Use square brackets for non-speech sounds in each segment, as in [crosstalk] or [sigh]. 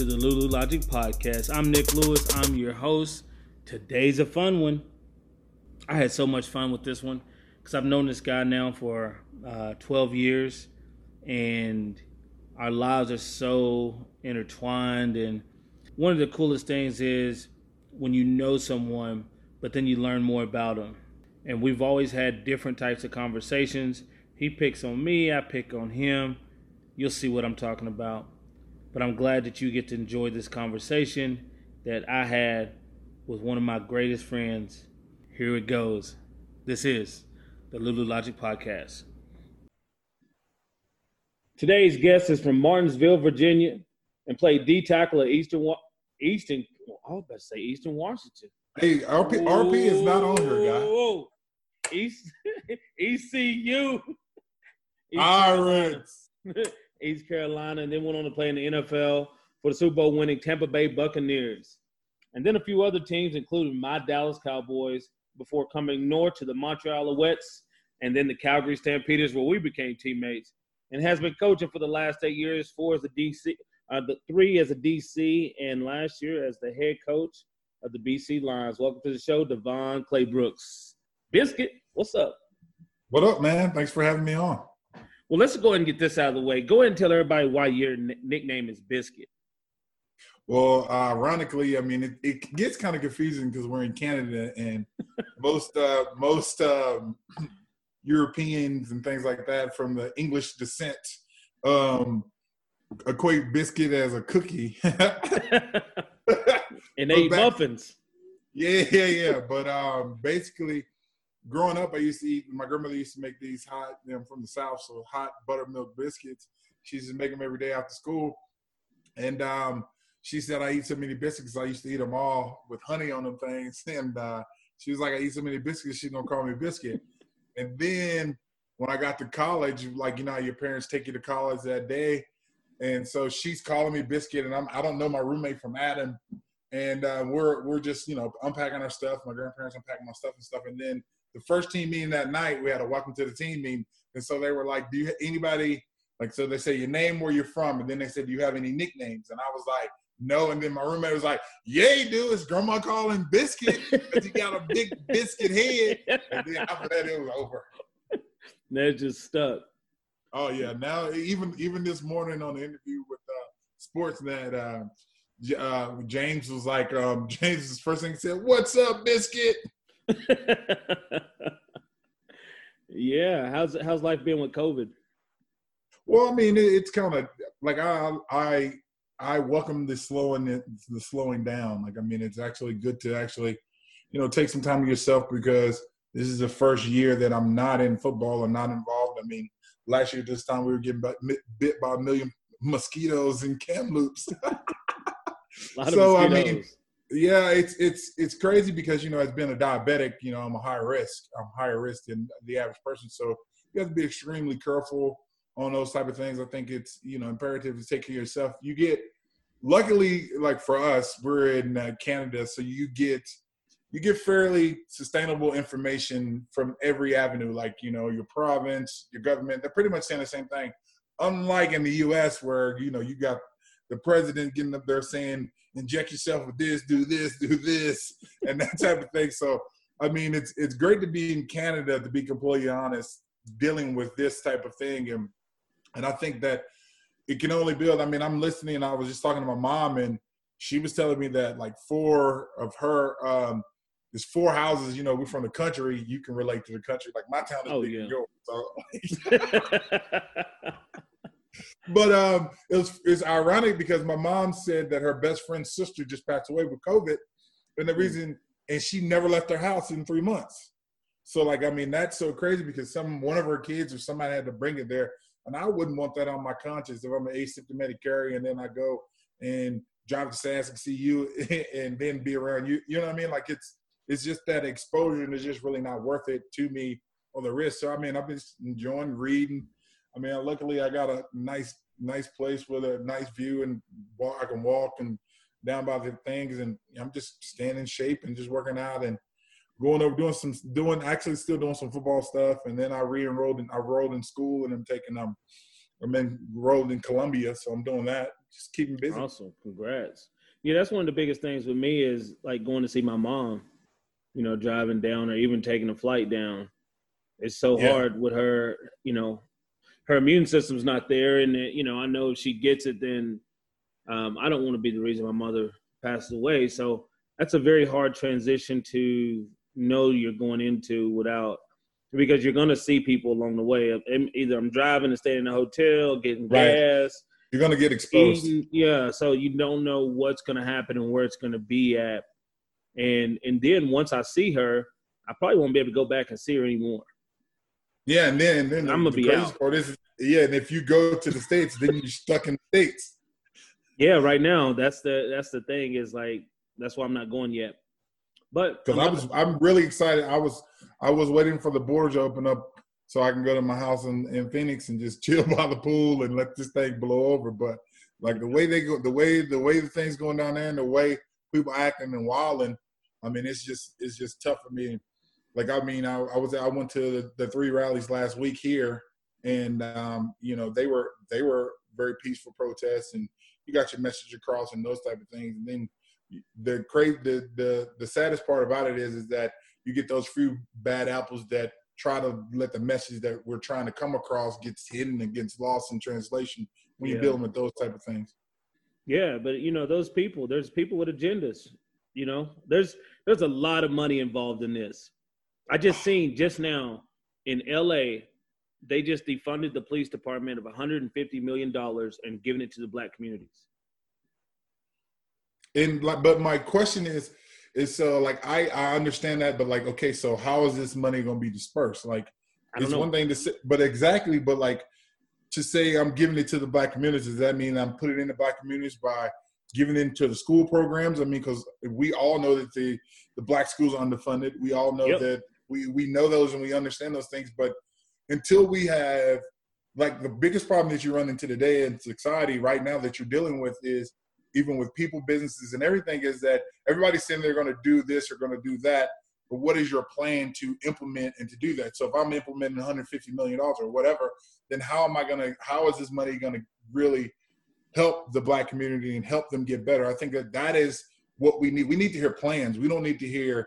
To the Lulu Logic Podcast. I'm Nick Lewis. I'm your host. Today's a fun one. I had so much fun with this one because I've known this guy now for uh, 12 years, and our lives are so intertwined. And one of the coolest things is when you know someone, but then you learn more about them. And we've always had different types of conversations. He picks on me, I pick on him. You'll see what I'm talking about. But I'm glad that you get to enjoy this conversation that I had with one of my greatest friends. Here it goes. This is the Lulu Logic Podcast. Today's guest is from Martinsville, Virginia, and played D tackle at Eastern Eastern. I was about to say Eastern Washington. Hey, RP, RP is not on here, guy. Whoa. East [laughs] ECU. Pirates. [laughs] East Carolina, and then went on to play in the NFL for the Super Bowl winning Tampa Bay Buccaneers. And then a few other teams, including my Dallas Cowboys, before coming north to the Montreal Alouettes and then the Calgary Stampeders, where we became teammates. And has been coaching for the last eight years, four as a DC, uh, the three as a DC, and last year as the head coach of the BC Lions. Welcome to the show, DeVone Claybrooks. Biscuit, what's up? What up, man? Thanks for having me on. Well, let's go ahead and get this out of the way. Go ahead and tell everybody why your n- nickname is Biscuit. Well, uh, ironically, I mean, it, it gets kind of confusing because we're in Canada and [laughs] most uh, most um, [clears throat] Europeans and things like that from the English descent um, equate biscuit as a cookie. [laughs] [laughs] and they eat muffins. Yeah, yeah, yeah. But um, basically, growing up, I used to eat. My grandmother used to make these hot. You know, from the south, so hot buttermilk biscuits. She used to make them every day after school, and um, she said I eat so many biscuits. I used to eat them all with honey on them things, [laughs] and uh, she was like, I eat so many biscuits. She's gonna call me biscuit. And then when I got to college, like you know, your parents take you to college that day, and so she's calling me biscuit, and I'm I don't know my roommate from Adam, and uh, we're we're just you know unpacking our stuff. My grandparents unpacking my stuff and stuff, and then the first team meeting that night, we had a welcome to the team meeting, and so they were like, "Do you anybody like?" So they say your name, where you're from, and then they said, "Do you have any nicknames?" And I was like, "No." And then my roommate was like, "Yay, dude! It's Grandma calling Biscuit because he got a big biscuit head." And then after that, it was over. [laughs] They're just stuck. Oh yeah, now even even this morning on the interview with uh, Sportsnet, uh, uh, James was like, um, [laughs] James' first thing he said, "What's up, Biscuit?" [laughs] yeah, how's how's life been with COVID? Well, I mean, it, it's kind of like I I I welcome the slowing the slowing down. Like I mean, it's actually good to actually, you know, take some time to yourself because this is the first year that I'm not in football or not involved. I mean, last year this time we were getting bit, by a million mosquitoes in Kamloops. [laughs] A lot of So, I mean. Yeah, it's it's it's crazy because you know as being a diabetic, you know I'm a high risk. I'm higher risk than the average person, so you have to be extremely careful on those type of things. I think it's you know imperative to take care of yourself. You get luckily like for us, we're in uh, Canada, so you get you get fairly sustainable information from every avenue, like you know your province, your government. They're pretty much saying the same thing. Unlike in the U.S., where you know you got the president getting up there saying inject yourself with this, do this, do this, and that type of thing. So I mean, it's it's great to be in Canada to be completely honest, dealing with this type of thing, and and I think that it can only build. I mean, I'm listening, and I was just talking to my mom, and she was telling me that like four of her um there's four houses, you know, we're from the country, you can relate to the country. Like my town is Oh, big yeah. York. So [laughs] [laughs] [laughs] but um, it was it's ironic because my mom said that her best friend's sister just passed away with COVID, and the reason and she never left her house in three months. So like I mean that's so crazy because some one of her kids or somebody had to bring it there, and I wouldn't want that on my conscience if I'm an asymptomatic carrier and then I go and drive to SAS and see you [laughs] and then be around you. You know what I mean? Like it's it's just that exposure and it's just really not worth it to me on the risk. So I mean I've been enjoying reading. I mean, luckily I got a nice, nice place with a nice view and walk, I can walk and down by the things, and I'm just staying in shape and just working out and going over doing some doing actually still doing some football stuff, and then I re-enrolled in I enrolled in school and I'm taking um I'm enrolled in Columbia, so I'm doing that. Just keeping busy. Awesome, congrats. Yeah, that's one of the biggest things with me is like going to see my mom. You know, driving down or even taking a flight down. It's so yeah. hard with her. You know, her immune system's not there, and you know, I know if she gets it, then um, I don't want to be the reason my mother passes away. So that's a very hard transition to know you're going into without because you're going to see people along the way. Either I'm driving and staying in a hotel, getting right. gas. You're going to get exposed. Eating, yeah, so you don't know what's going to happen and where it's going to be at. And and then once I see her, I probably won't be able to go back and see her anymore. Yeah, and then and then I'm gonna the be out. Part is, yeah, and if you go to the states, then you're stuck in the states. Yeah, right now that's the that's the thing is like that's why I'm not going yet. But because I was I'm really excited. I was I was waiting for the borders to open up so I can go to my house in, in Phoenix and just [laughs] chill by the pool and let this thing blow over. But like the way they go, the way the way the things going down there, and the way people acting and wilding, I mean, it's just it's just tough for me. Like I mean, I, I was I went to the, the, three rallies last week here, and um, you know they were they were very peaceful protests, and you got your message across and those type of things. And then the crazy the, the the saddest part about it is is that you get those few bad apples that try to let the message that we're trying to come across gets hidden and gets lost in translation when yeah. you're dealing with those type of things. Yeah, but you know those people. There's people with agendas. You know, there's there's a lot of money involved in this. I just seen just now in L.A. They just defunded the police department of 150 million dollars and giving it to the black communities. And like, but my question is, is so uh, like I I understand that, but like, okay, so how is this money going to be dispersed? Like, it's know. one thing to say, but exactly, but like to say I'm giving it to the black communities, does that mean I'm putting it in the black communities by giving it to the school programs? I mean, because we all know that the the black schools are underfunded. We all know yep. that we we know those and we understand those things, but until we have like the biggest problem that you run into today in society right now that you're dealing with is even with people, businesses, and everything, is that everybody's saying they're going to do this or going to do that. But what is your plan to implement and to do that? So if I'm implementing 150 million dollars or whatever, then how am I going to? How is this money going to really help the black community and help them get better? I think that that is what we need. We need to hear plans. We don't need to hear.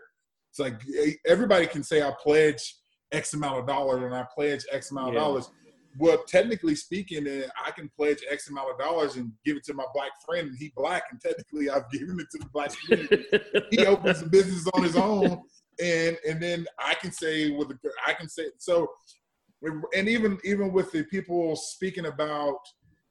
It's like everybody can say I pledge X amount of dollars and I pledge X amount of dollars well, technically speaking, I can pledge X amount of dollars and give it to my black friend, and he black, and technically I've [laughs] given it to the black community. he [laughs] opens a business on his own, and and then I can say with the, I can say so, and even even with the people speaking about,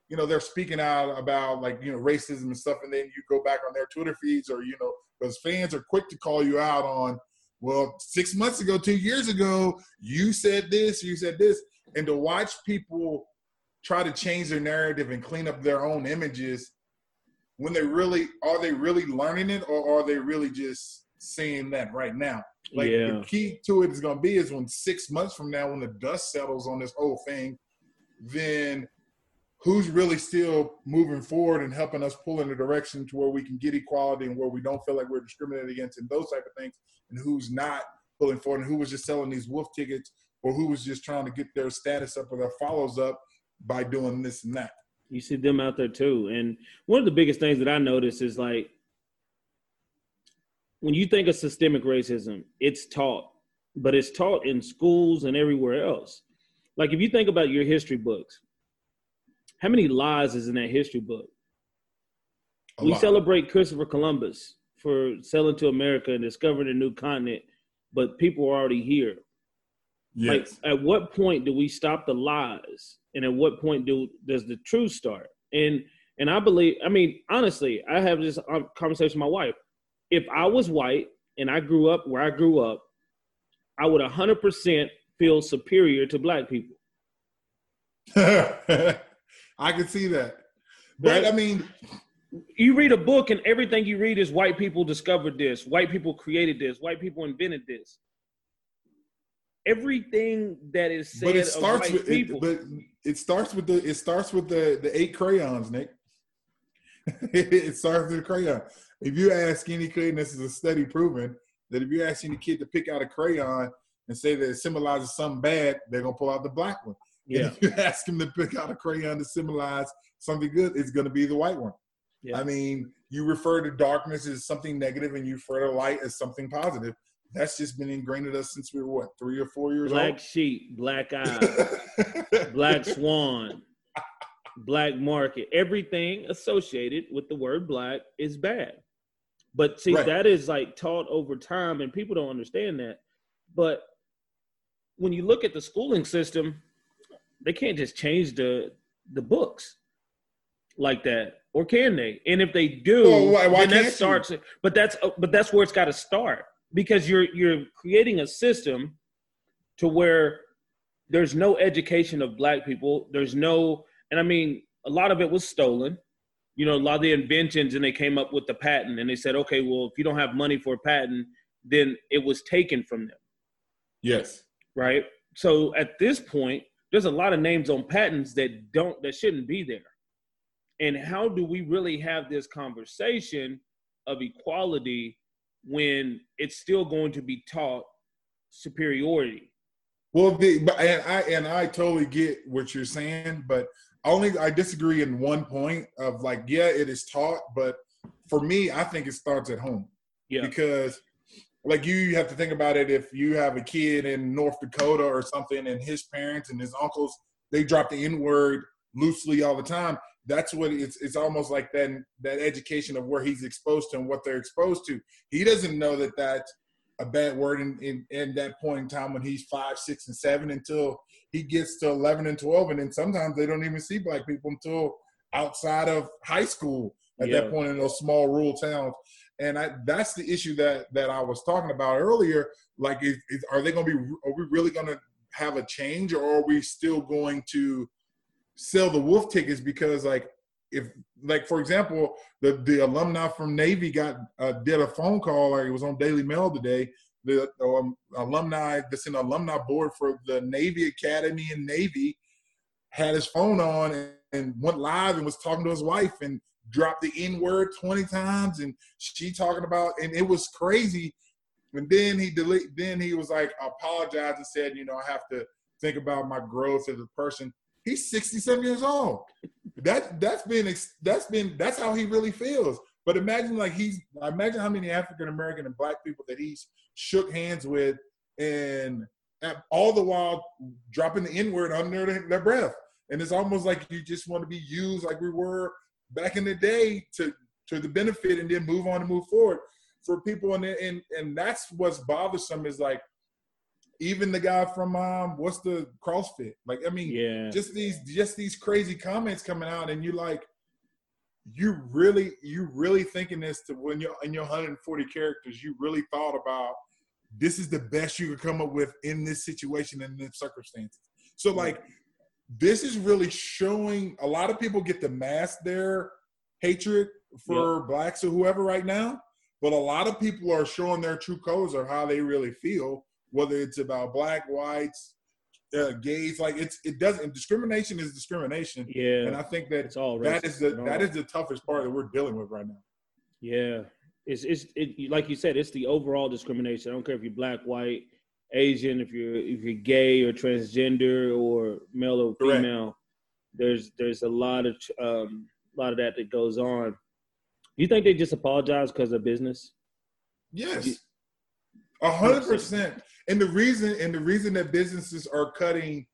you know, they're speaking out about like you know racism and stuff, and then you go back on their Twitter feeds or you know because fans are quick to call you out on. Well, six months ago, two years ago, you said this, you said this and to watch people try to change their narrative and clean up their own images when they really are they really learning it or are they really just saying that right now like yeah. the key to it is going to be is when six months from now when the dust settles on this whole thing then who's really still moving forward and helping us pull in the direction to where we can get equality and where we don't feel like we're discriminated against and those type of things and who's not pulling forward and who was just selling these wolf tickets or who was just trying to get their status up or their follows up by doing this and that. You see them out there too. And one of the biggest things that I notice is like when you think of systemic racism, it's taught, but it's taught in schools and everywhere else. Like if you think about your history books, how many lies is in that history book? A we lot. celebrate Christopher Columbus for sailing to America and discovering a new continent, but people are already here. Yes. Like, at what point do we stop the lies, and at what point do does the truth start? And and I believe, I mean, honestly, I have this um, conversation with my wife. If I was white and I grew up where I grew up, I would 100% feel superior to black people. [laughs] I can see that. But right? I mean, you read a book and everything you read is white people discovered this, white people created this, white people invented this everything that is said but it starts with people. It, but it starts with the it starts with the the eight crayons, Nick. [laughs] it starts with the crayon. If you ask any kid, this is a study proven that if you ask any kid to pick out a crayon and say that it symbolizes something bad, they're gonna pull out the black one. Yeah. And you [laughs] ask him to pick out a crayon to symbolize something good, it's going to be the white one. Yeah. I mean, you refer to darkness as something negative and you refer to light as something positive. That's just been ingrained in us since we were what, three or four years Black old? Black sheep, black [laughs] eye, black swan, black market. Everything associated with the word black is bad. But see, Right. that is like taught over time, and people don't understand that. But when you look at the schooling system, they can't just change the the books like that, or can they? And if they do, Well, why- why then that can't you? starts. But that's uh, but that's where it's got to start because you're you're creating a system to where there's no education of black people. There's no, and I mean, a lot of it was stolen. You know, a lot of the inventions, and they came up with the patent, and they said, okay, well, if you don't have money for a patent, then it was taken from them, yes. right? So at this point, there's a lot of names on patents that don't, that shouldn't be there. And how do we really have this conversation of equality when it's still going to be taught superiority? Well, the, and I and I totally get what you're saying, but only I disagree in one point of like, yeah, it is taught, but for me, I think it starts at home Yeah. because, like, you have to think about it. If you have a kid in North Dakota or something, and his parents and his uncles they drop the N word loosely all the time, that's what it's. It's almost like that that education of where he's exposed to and what they're exposed to. He doesn't know that that's a bad word in, in, in that point in time when he's five, six, and seven until he gets to 11 and 12. And then sometimes they don't even see black people until outside of high school at Yeah. that point in those small rural towns. And I, that's the issue that, that I was talking about earlier. Like, is, is, are they going to be, are we really going to have a change or are we still going to sell the wolf tickets because like, if like for example the the alumni from Navy got uh, did a phone call like it was on Daily Mail today. The um, alumni that's the alumni board for the Navy Academy and Navy had his phone on and, and went live and was talking to his wife and dropped the N word twenty times and she talking about and it was crazy. And then he delete. Then he was like apologized and said, you know, I have to think about my growth as a person. He's sixty-seven years old that that's been that's been that's how he really feels. But imagine like he's imagine how many African American and black people that he's shook hands with, and all the while dropping the N word under their breath. And it's almost like you just want to be used like we were back in the day to to the benefit, and then move on and move forward for people. And and and that's what's bothersome is like even the guy from um what's the CrossFit like I mean Yeah. just these just these crazy comments coming out and you like you really you really thinking this to when you're in your 140 characters you really thought about this is the best you could come up with in this situation and in this circumstances so like this is really showing a lot of people get to mask their hatred for blacks or whoever right now but a lot of people are showing their true colors or how they really feel whether it's about black whites uh, gays like it's it doesn't discrimination is discrimination. Yeah. and i think that it's all that racist is the that is the toughest part that we're dealing with right now. Yeah, it's it's it, like you said, it's the overall discrimination. I don't care if you're black, white, Asian, if you're if you're gay or transgender or male or Correct. female. There's there's a lot of um a lot of that that goes on. You think they just apologize because of business? yes a hundred percent and the reason and the reason that businesses are cutting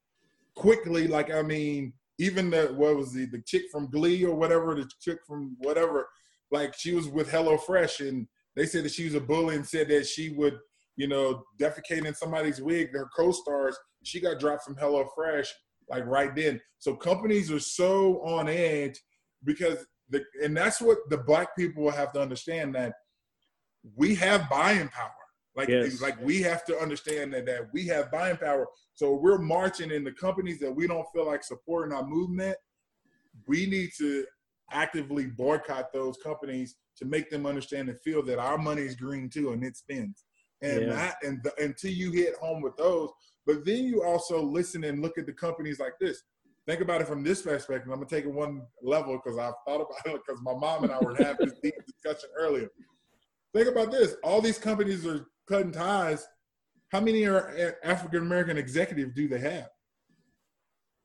quickly like i mean even the what was the the chick from glee or whatever the chick from whatever like she was with HelloFresh and they said that she was a bully and said that she would you know defecating somebody's wig her co-stars she got dropped from HelloFresh like right then. So companies are so on edge because the and that's what the black people have to understand that we have buying power. Like Yes. like we have to understand that that we have buying power. So we're marching in the companies that we don't feel like supporting our movement we need to actively boycott those companies to make them understand and feel that our money is green too and it spends and Yeah. that and the, until you hit home with those. But then you also listen and look at the companies like this. Think about it from this perspective. I'm gonna take it one level because i've thought about it because my mom and i were having this deep discussion earlier. Think about this. All these companies are cutting ties. How many are uh, african american executives do they have?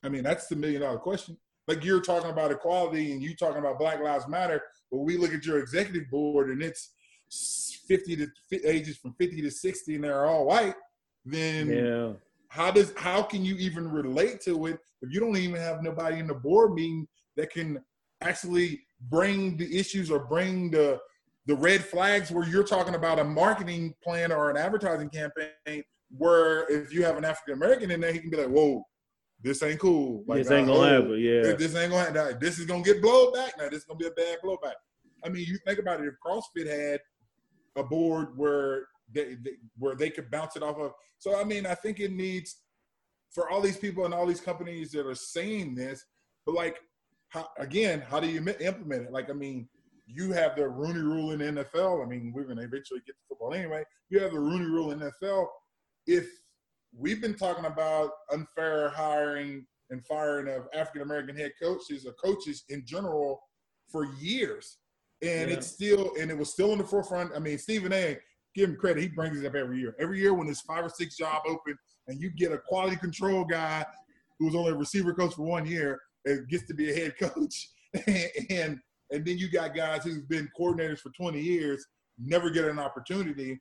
I mean, that's the million dollar question. Like you're talking about equality and you talking about Black Lives Matter, but we look at your executive board and it's 50 to ages from 50 to 60 and they're all white, then Yeah. how does how can you even relate to it if you don't even have nobody in the board meeting that can actually bring the issues or bring the the red flags where you're talking about a marketing plan or an advertising campaign where if you have an African American in there, he can be like, "Whoa, this ain't cool. Like, this ain't uh, gonna oh, happen. Yeah. This ain't gonna happen. This is gonna get blowback. Now this is gonna be a bad blowback." I mean, you think about it. If CrossFit had a board where they, they where they could bounce it off of, so I mean, I think it needs for all these people and all these companies that are saying this, but like, how, again, how do you implement it? Like, I mean, you have the Rooney Rule in NFL. I mean, we're going to eventually get to football anyway. You have the Rooney Rule in NFL. If we've been talking about unfair hiring and firing of African American head coaches or coaches in general for years, and Yeah. it's still and it was still in the forefront. I mean, Stephen A. Give him credit; he brings it up every year. Every year when there's five or six job open, and you get a quality control guy who was only a receiver coach for one year and gets to be a head [laughs] coach, and and then you got guys who've been coordinators for 20 years, never get an opportunity.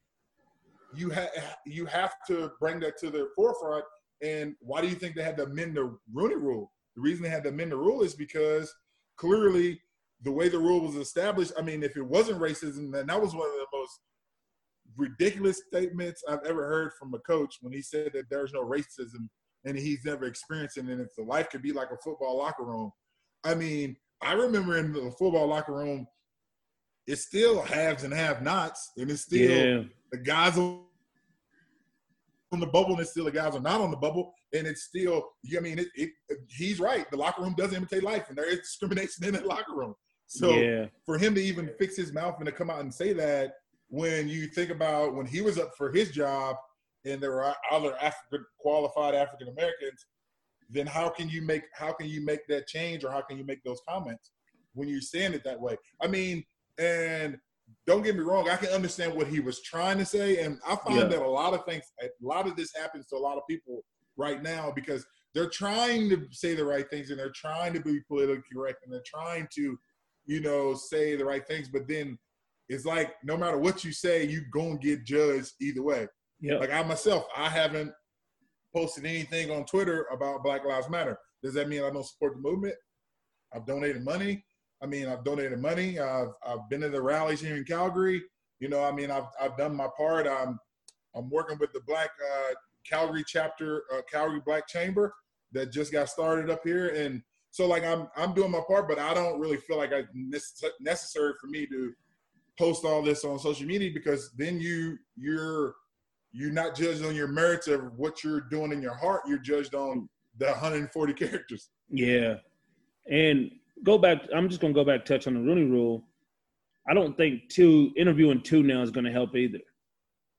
You have you have to bring that to the forefront. And why do you think they had to amend the Rooney Rule? The reason they had to amend the rule is because clearly the way the rule was established. I mean, if it wasn't racism, then that was one of the most ridiculous statements I've ever heard from a coach when he said that there's no racism and he's never experienced it. And if the life could be like a football locker room, I mean, I remember in the football locker room, it's still haves and have nots, and it's still yeah. the guys on the bubble, and it's still the guys are not on the bubble, and it's still. I mean, it, it, he's right. The locker room does imitate life, and there is discrimination [laughs] in that locker room. So yeah. for him to even fix his mouth and to come out and say that, when you think about when he was up for his job, and there were other African qualified African Americans, then how can you make how can you make that change or how can you make those comments when you're saying it that way? I mean, and don't get me wrong, I can understand what he was trying to say, and I find Yeah. that a lot of things, a lot of this happens to a lot of people right now because they're trying to say the right things and they're trying to be politically correct and they're trying to, you know, say the right things, but then it's like no matter what you say, you gonna get judged either way. Yeah. Like I myself, I haven't posted anything on Twitter about Black Lives Matter. Does that mean I don't support the movement? I've donated money. I mean, I've donated money. I've I've been to the rallies here in Calgary. You know, I mean, I've I've done my part. I'm I'm working with the Black uh, Calgary chapter, uh, Calgary Black Chamber that just got started up here, and so like I'm I'm doing my part, but I don't really feel like it's necessary for me to post all this on social media because then you you're you're not judged on your merits of what you're doing in your heart. You're judged on the 140 characters. Yeah. And go back. I'm just gonna go back touch on the Rooney Rule. I don't think two interviewing two now is gonna help either.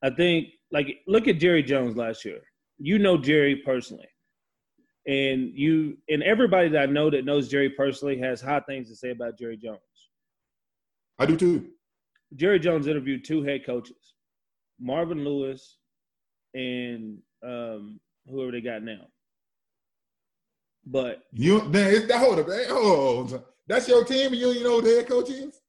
I think like look at Jerry Jones last year. You know Jerry personally, and you and everybody that I know that knows Jerry personally has high things to say about Jerry Jones. I do too. Jerry Jones interviewed two head coaches, Marvin Lewis and um, whoever they got now. But You man, it's, hold up, man. Hold on. That's your team, and you don't even know who the head coach is.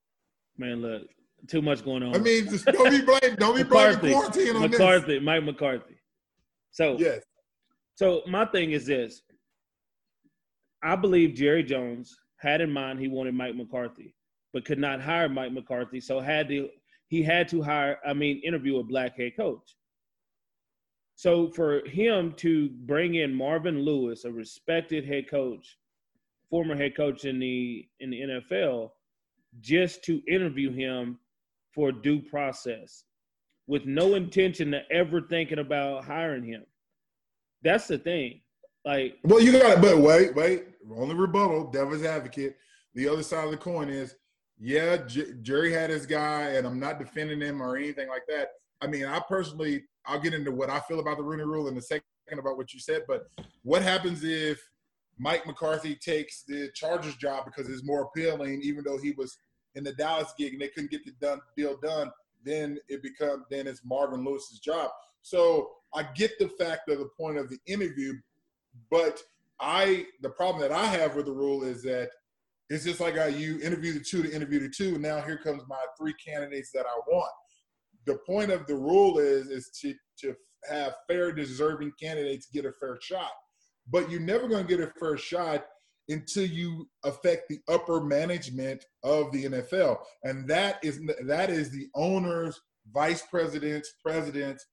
man, look, too much going on. I mean, just don't be blaming, don't be [laughs] blaming quarantine on McCarthy, Mike McCarthy. So. Yes, so my thing is this: I believe Jerry Jones had in mind he wanted Mike McCarthy, but could not hire Mike McCarthy, so had to he had to hire, I mean, interview a black head coach. So for him to bring in Marvin Lewis, a respected head coach, former head coach in the in the NFL, just to interview him for due process, with no intention to ever thinking about hiring him. That's the thing. Like, Well, you got it, but wait, wait. Only rebuttal, devil's advocate. The other side of the coin is, yeah, J- Jerry had his guy, and I'm not defending him or anything like that. I mean, I personally, I'll get into what I feel about the Rooney Rule in a second about what you said. But what happens if Mike McCarthy takes the Chargers job because it's more appealing, even though he was in the Dallas gig and they couldn't get the done, deal done? Then it becomes then it's Marvin Lewis's job. So I get the fact of the point of the interview, but I the problem that I have with the rule is that it's just like I, you interview the two to interview the two. And now here comes my three candidates that I want. The point of the rule is is to to have fair, deserving candidates get a fair shot. But you're never going to get a fair shot until you affect the upper management of the NFL, and that is that is the owners, vice presidents, presidents.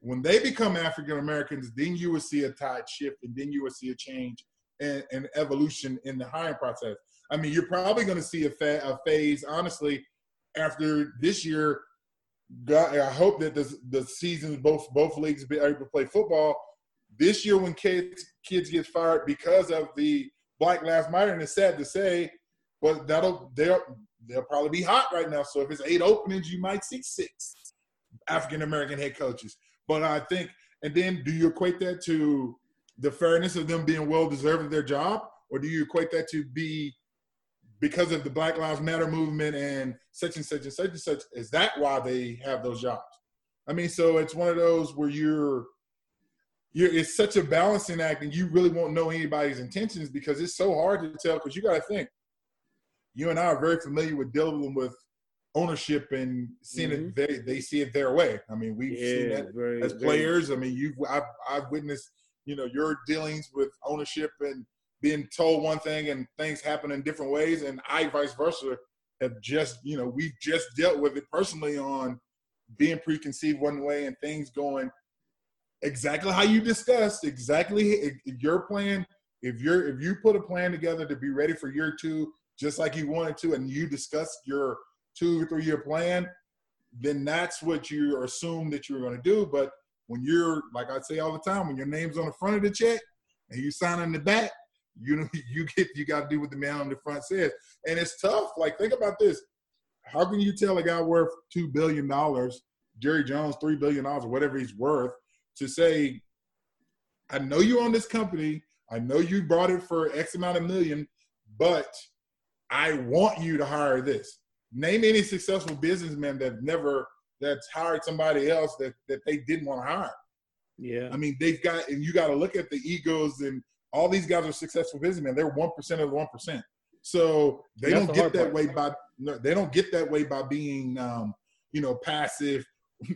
When they become African Americans, then you will see a tide shift, and then you will see a change and, and evolution in the hiring process. I mean, you're probably going to see a, fa- a phase, honestly, after this year. God, I hope that the the seasons both both leagues be able to play football. This year, when kids kids get fired because of the Black Lives Matter, and it's sad to say, but that'll they'll they'll probably be hot right now. So if it's eight openings, you might see six African American head coaches. But I think, and then do you equate that to the fairness of them being well deserved of their job, or do you equate that to be because of the Black Lives Matter movement and such and such and such and such. Is that why they have those jobs? I mean, so it's one of those where you're you're it's such a balancing act and you really won't know anybody's intentions because it's so hard to tell because you got to think you and I are very familiar with dealing with ownership and seeing mm-hmm. it they they see it their way. I mean, we've yeah, seen that very, as players. Very. I mean, you've I've I've witnessed you know your dealings with ownership and being told one thing and things happen in different ways, and I vice versa have just you know we've just dealt with it personally on being preconceived one way and things going exactly how you discussed exactly your plan if you're if you put a plan together to be ready for year two just like you wanted to and you discussed your two or three year plan then that's what you assume that you're going to do but when you're like i say all the time when your name's on the front of the check and you sign on the back you know, [laughs] you get you got to do what the man on the front says, and it's tough. Like think about this: how can you tell a guy worth two billion dollars, Jerry Jones three billion dollars, or whatever he's worth, to say, "I know you own this company. I know you brought it for X amount of million, but I want you to hire this." Name any successful businessman that never that's hired somebody else that that they didn't want to hire. Yeah. I mean, they've got, and you got to look at the egos and all these guys are successful businessmen. They're one percent of the one percent. So they don't the get that part. way by no, they don't get that way by being um, you know passive. [laughs]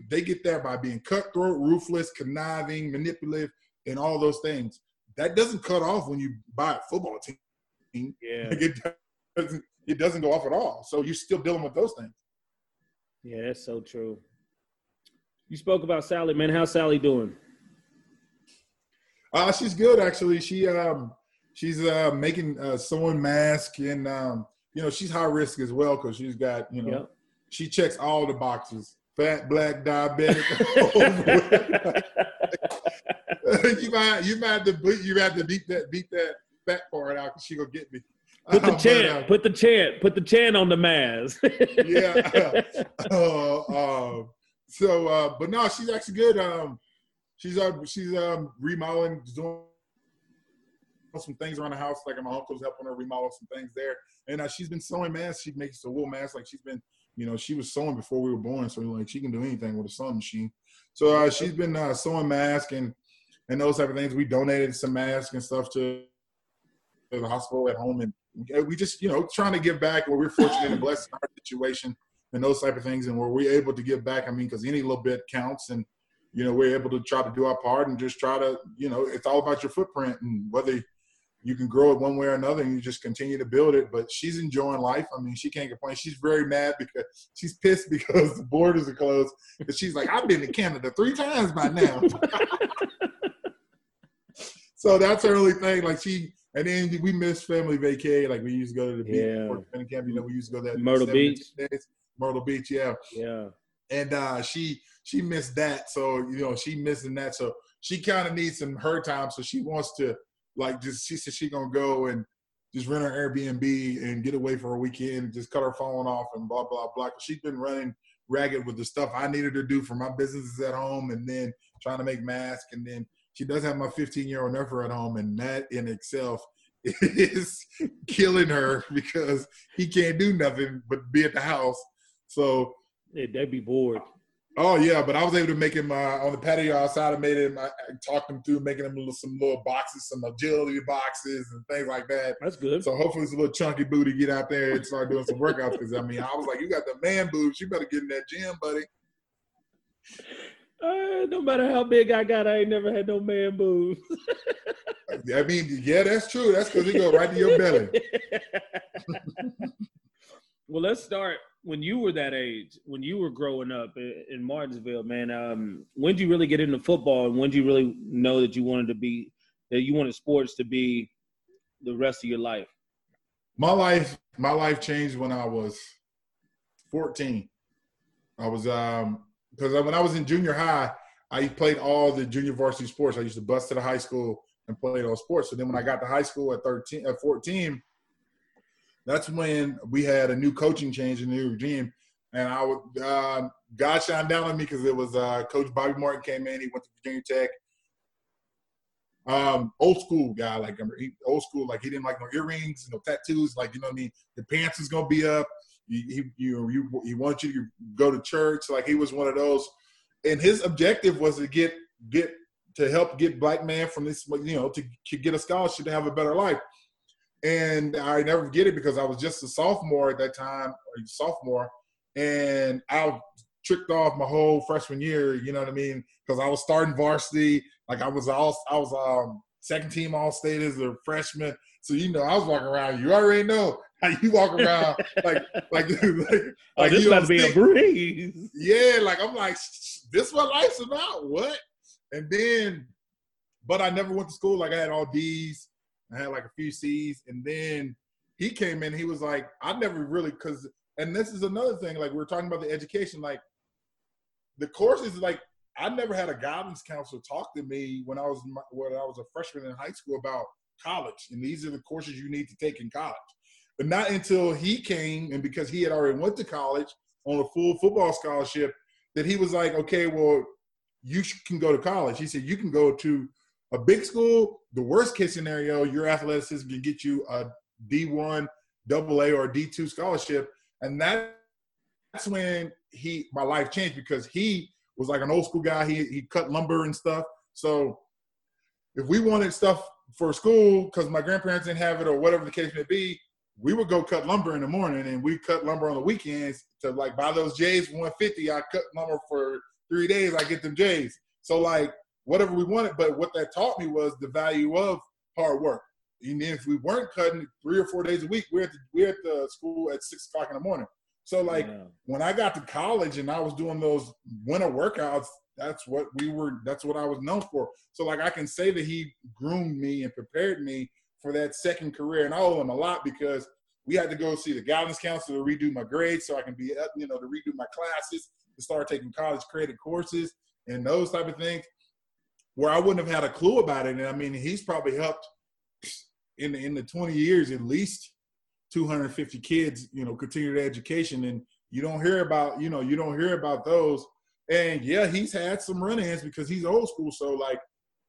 They get there by being cutthroat, ruthless, conniving, manipulative, and all those things. That doesn't cut off when you buy a football team. Yeah, [laughs] like it doesn't. It doesn't go off at all. So you're still dealing with those things. Yeah, that's so true. You spoke about Sally, man. How's Sally doing? Uh, she's good actually. She um she's uh making uh sewing mask and um you know she's high risk as well because she's got you know yep. she checks all the boxes. Fat, black, diabetic. [laughs] [laughs] [laughs] you might you might have to beat you have to beat that beat that fat part out because she gonna get me. Put the [laughs] uh, chant. Put the chant. Put the chant on the mask. [laughs] yeah. [laughs] Uh, uh, so, uh, but no, she's actually good. Um, she's uh, she's um, remodeling, doing some things around the house. Like my uncle's helping her remodel some things there, and uh, she's been sewing masks. She makes a wool mask. Like she's been, you know, she was sewing before we were born, so like she can do anything with a sewing machine. So uh, she's been uh, sewing masks and and those type of things. We donated some masks and stuff to, to the hospital at home, and we just you know trying to give back. Where we're fortunate and blessed in our situation and those type of things, and where we're able to give back. I mean, because any little bit counts, and you know, we're able to try to do our part and just try to, you know, it's all about your footprint and whether you can grow it one way or another and you just continue to build it. But she's enjoying life. I mean, she can't complain. She's very mad because she's pissed [laughs] because the borders are closed. But she's like, I've been to Canada three times by now. [laughs] so that's her only thing. Like she, and then we miss family vacay. Like we used to go to the beach yeah. for camp. You know, we used to go there. Myrtle Beach. Days. Myrtle Beach, yeah. Yeah. And uh, she she missed that. So, you know, she missing that. So she kind of needs some her time. So she wants to like just she said she gonna go and just rent her Airbnb and get away for a weekend, just cut her phone off and blah blah blah. She's been running ragged with the stuff I needed to do for my businesses at home, and then trying to make masks, and then she does have my 15 year old nephew at home, and that in itself [laughs] is killing her because he can't do nothing but be at the house. So yeah, they'd be bored. Oh yeah, but I was able to make him uh, on the patio outside. I made him, I, talked him through making him little, some little boxes, some agility boxes and things like that. That's good. So hopefully it's a little chunky booty get out there and start doing some workouts. Because I mean, I was like, you got the man boobs, you better get in that gym, buddy. Uh, no matter how big I got, I ain't never had no man boobs. I mean, yeah, that's true. That's because they go right to your belly. [laughs] well, let's start when you were that age, when you were growing up in Martinsville, man. Um, when did you really get into football, and when did you really know that you wanted to be that you wanted sports to be the rest of your life? My life, my life changed when I was 14. I was um because when I was in junior high, I played all the junior varsity sports. I used to bus to the high school and play those sports. So then when I got to high school at 13, at 14, that's when we had a new coaching change in the new regime. And I would, uh, God shined down on me because it was uh, Coach Bobby Martin came in. He went to Virginia Tech. Um, old school guy, like he, old school, like he didn't like no earrings, no tattoos, like you know what I mean. The pants is gonna be up. He, you, you, he wants you to go to church. Like he was one of those, and his objective was to get get to help get black man from this, you know, to, to get a scholarship to have a better life. And I never get it because I was just a sophomore at that time, or sophomore, and I tricked off my whole freshman year. You know what I mean? Because I was starting varsity, like I was all I was um, second team all state as a freshman. So you know, I was walking around. You already know how you walk around like like [laughs] like, oh, like this about to be a breeze. Yeah, like I'm like, this what life's about. What? And then, but I never went to school. Like I had all D's. I had like a few C's, and then he came in. He was like, I never really because, and this is another thing. Like we are talking about the education. Like the courses, like I never had a guidance counselor talk to me when I was when I was a freshman in high school about college, and these are the courses you need to take in college. But not until he came, and because he had already went to college on a full football scholarship, that he was like, okay, well, you can go to college. He said you can go to a big school, the worst case scenario, your athleticism can get you a D1, double A, or D2 scholarship. And that, that's when he my life changed because he was like an old school guy. He he cut lumber and stuff. So if we wanted stuff for school because my grandparents didn't have it or whatever the case may be, we would go cut lumber in the morning and we cut lumber on the weekends to like buy those J's 150. I cut lumber for three days. I get them J's. So like whatever we wanted. But what that taught me was the value of hard work. And if we weren't cutting three or four days a week, we're at the, we're at the school at six o'clock in the morning. So like when I got to college and I was doing those winter workouts, that's what we were. That's what I was known for. So like I can say that he groomed me and prepared me for that second career, and I owe him a lot because we had to go see the guidance counselor to redo my grades so I can be you know to redo my classes to start taking college credit courses and those type of things where I wouldn't have had a clue about it. And I mean, he's probably helped in the, in the 20 years at least 250 kids, you know, continue their education. And you don't hear about, you know, you don't hear about those. And yeah, he's had some run-ins because he's old school. So like,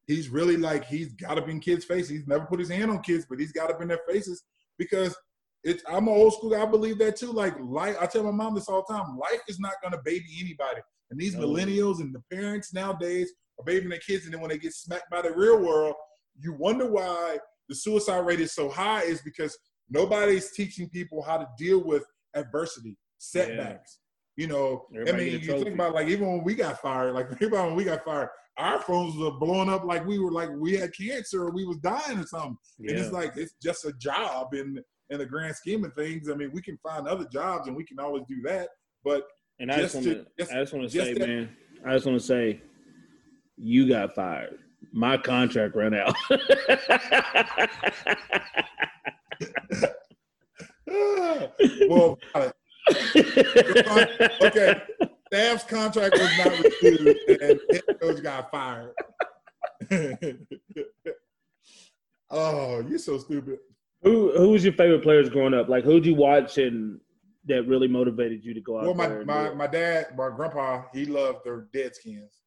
he's really like he's got up in kids' faces. He's never put his hand on kids, but he's got up in their faces because it's. I'm an old school guy. I believe that too. Like life, I tell my mom this all the time. Life is not gonna baby anybody. And these no. millennials and the parents nowadays are babying their kids, and then when they get smacked by the real world, you wonder why the suicide rate is so high. Is because nobody's teaching people how to deal with adversity, setbacks. You know, Everybody I mean, you think about like even when we got fired, like [laughs] think about when we got fired, our phones were blowing up like we were like we had cancer or we was dying or something. Yeah. And it's like it's just a job in in the grand scheme of things. I mean, we can find other jobs and we can always do that. But and I just, want to, I just want to say, that, man, I just want to say, you got fired. My contract ran out. [laughs] [laughs] well, okay. Staff's contract was not renewed, and coach got fired. [laughs] oh, you're so stupid. Who who was your favorite players growing up? Like who'd you watch and that really motivated you to go out? Well, my my, my dad, my grandpa, he loved their Deadskins.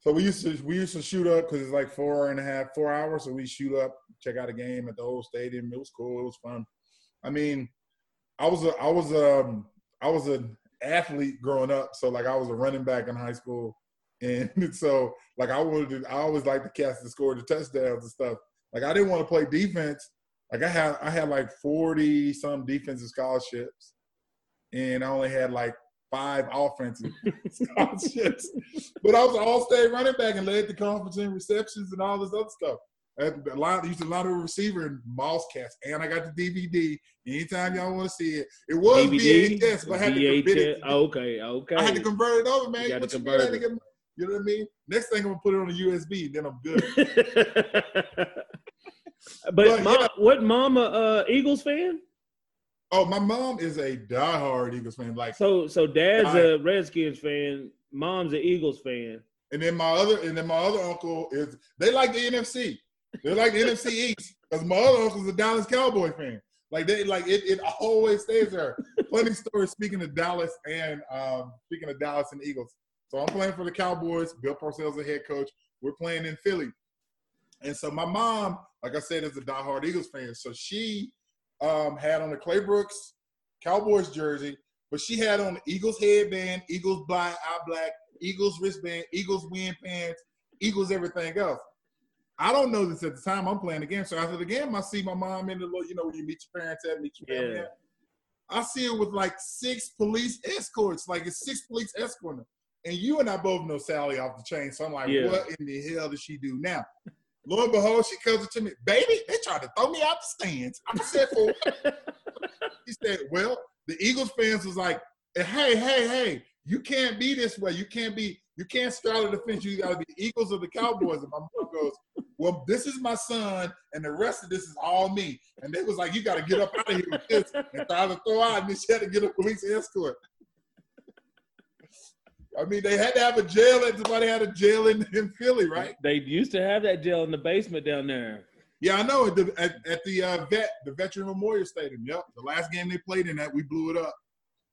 So we used to we used to shoot up because it's like four and a half, four hours. So we shoot up, check out a game at the old stadium. It was cool. It was fun. I mean, I was a I was um I was a athlete growing up. So like I was a running back in high school, [laughs] and so like I wanted to. I always like to catch the score, the touchdowns and stuff. Like I didn't want to play defense. Like I had I had like forty some defensive scholarships, and I only had like five offensive [laughs] scholarships. But I was an all-state running back and led the conference in receptions and all this other stuff. I a lot, used a lot of receiver and mouse cats, and I got the DVD. Anytime y'all want to see it, it was DVD? VHS, but I had VHS? to convert it. Okay, okay. I had to convert it over, man. You, got to convert it. you know what I mean? Next thing I'm gonna put it on a USB, then I'm good. [laughs] but, but mom, yeah. what mama uh, Eagles fan? Oh, my mom is a diehard Eagles fan. Like so, so dad's a Redskins fan. Mom's an Eagles fan. And then my other, and then my other uncle is they like the NFC. They like the NFC East because my other uncle's a Dallas Cowboy fan. Like they like it, it always stays there. Funny story. Speaking of Dallas and um, speaking of Dallas and Eagles, so I'm playing for the Cowboys. Bill Parcells is the head coach. We're playing in Philly, and so my mom, like I said, is a diehard Eagles fan. So she um, had on the Claybrooks Cowboys jersey, but she had on the Eagles headband, Eagles black, eye black, Eagles wristband, Eagles win pants, Eagles everything else. I don't know this at the time I'm playing the game. So after the game, I see my mom in the little, you know, when you meet your parents at, meet your family yeah. at. I see her with like six police escorts, like it's six police escorting And you and I both know Sally off the chain. So I'm like, yeah. what in the hell does she do now? Lo and behold, she comes to me, baby, they tried to throw me out the stands. I said, for what? [laughs] He said, well, the Eagles fans was like, hey, hey, hey, you can't be this way. You can't be, you can't straddle the fence. You got to be the Eagles or the Cowboys. And my mom goes, well, this is my son, and the rest of this is all me. And they was like, you got to get up out of here with this and try to throw out. And then she had to get a police escort. I mean, they had to have a jail. Somebody had a jail in, in Philly, right? They used to have that jail in the basement down there. Yeah, I know. At the at, at the uh, vet, the Veteran Memorial Stadium. Yep, the last game they played in that, we blew it up.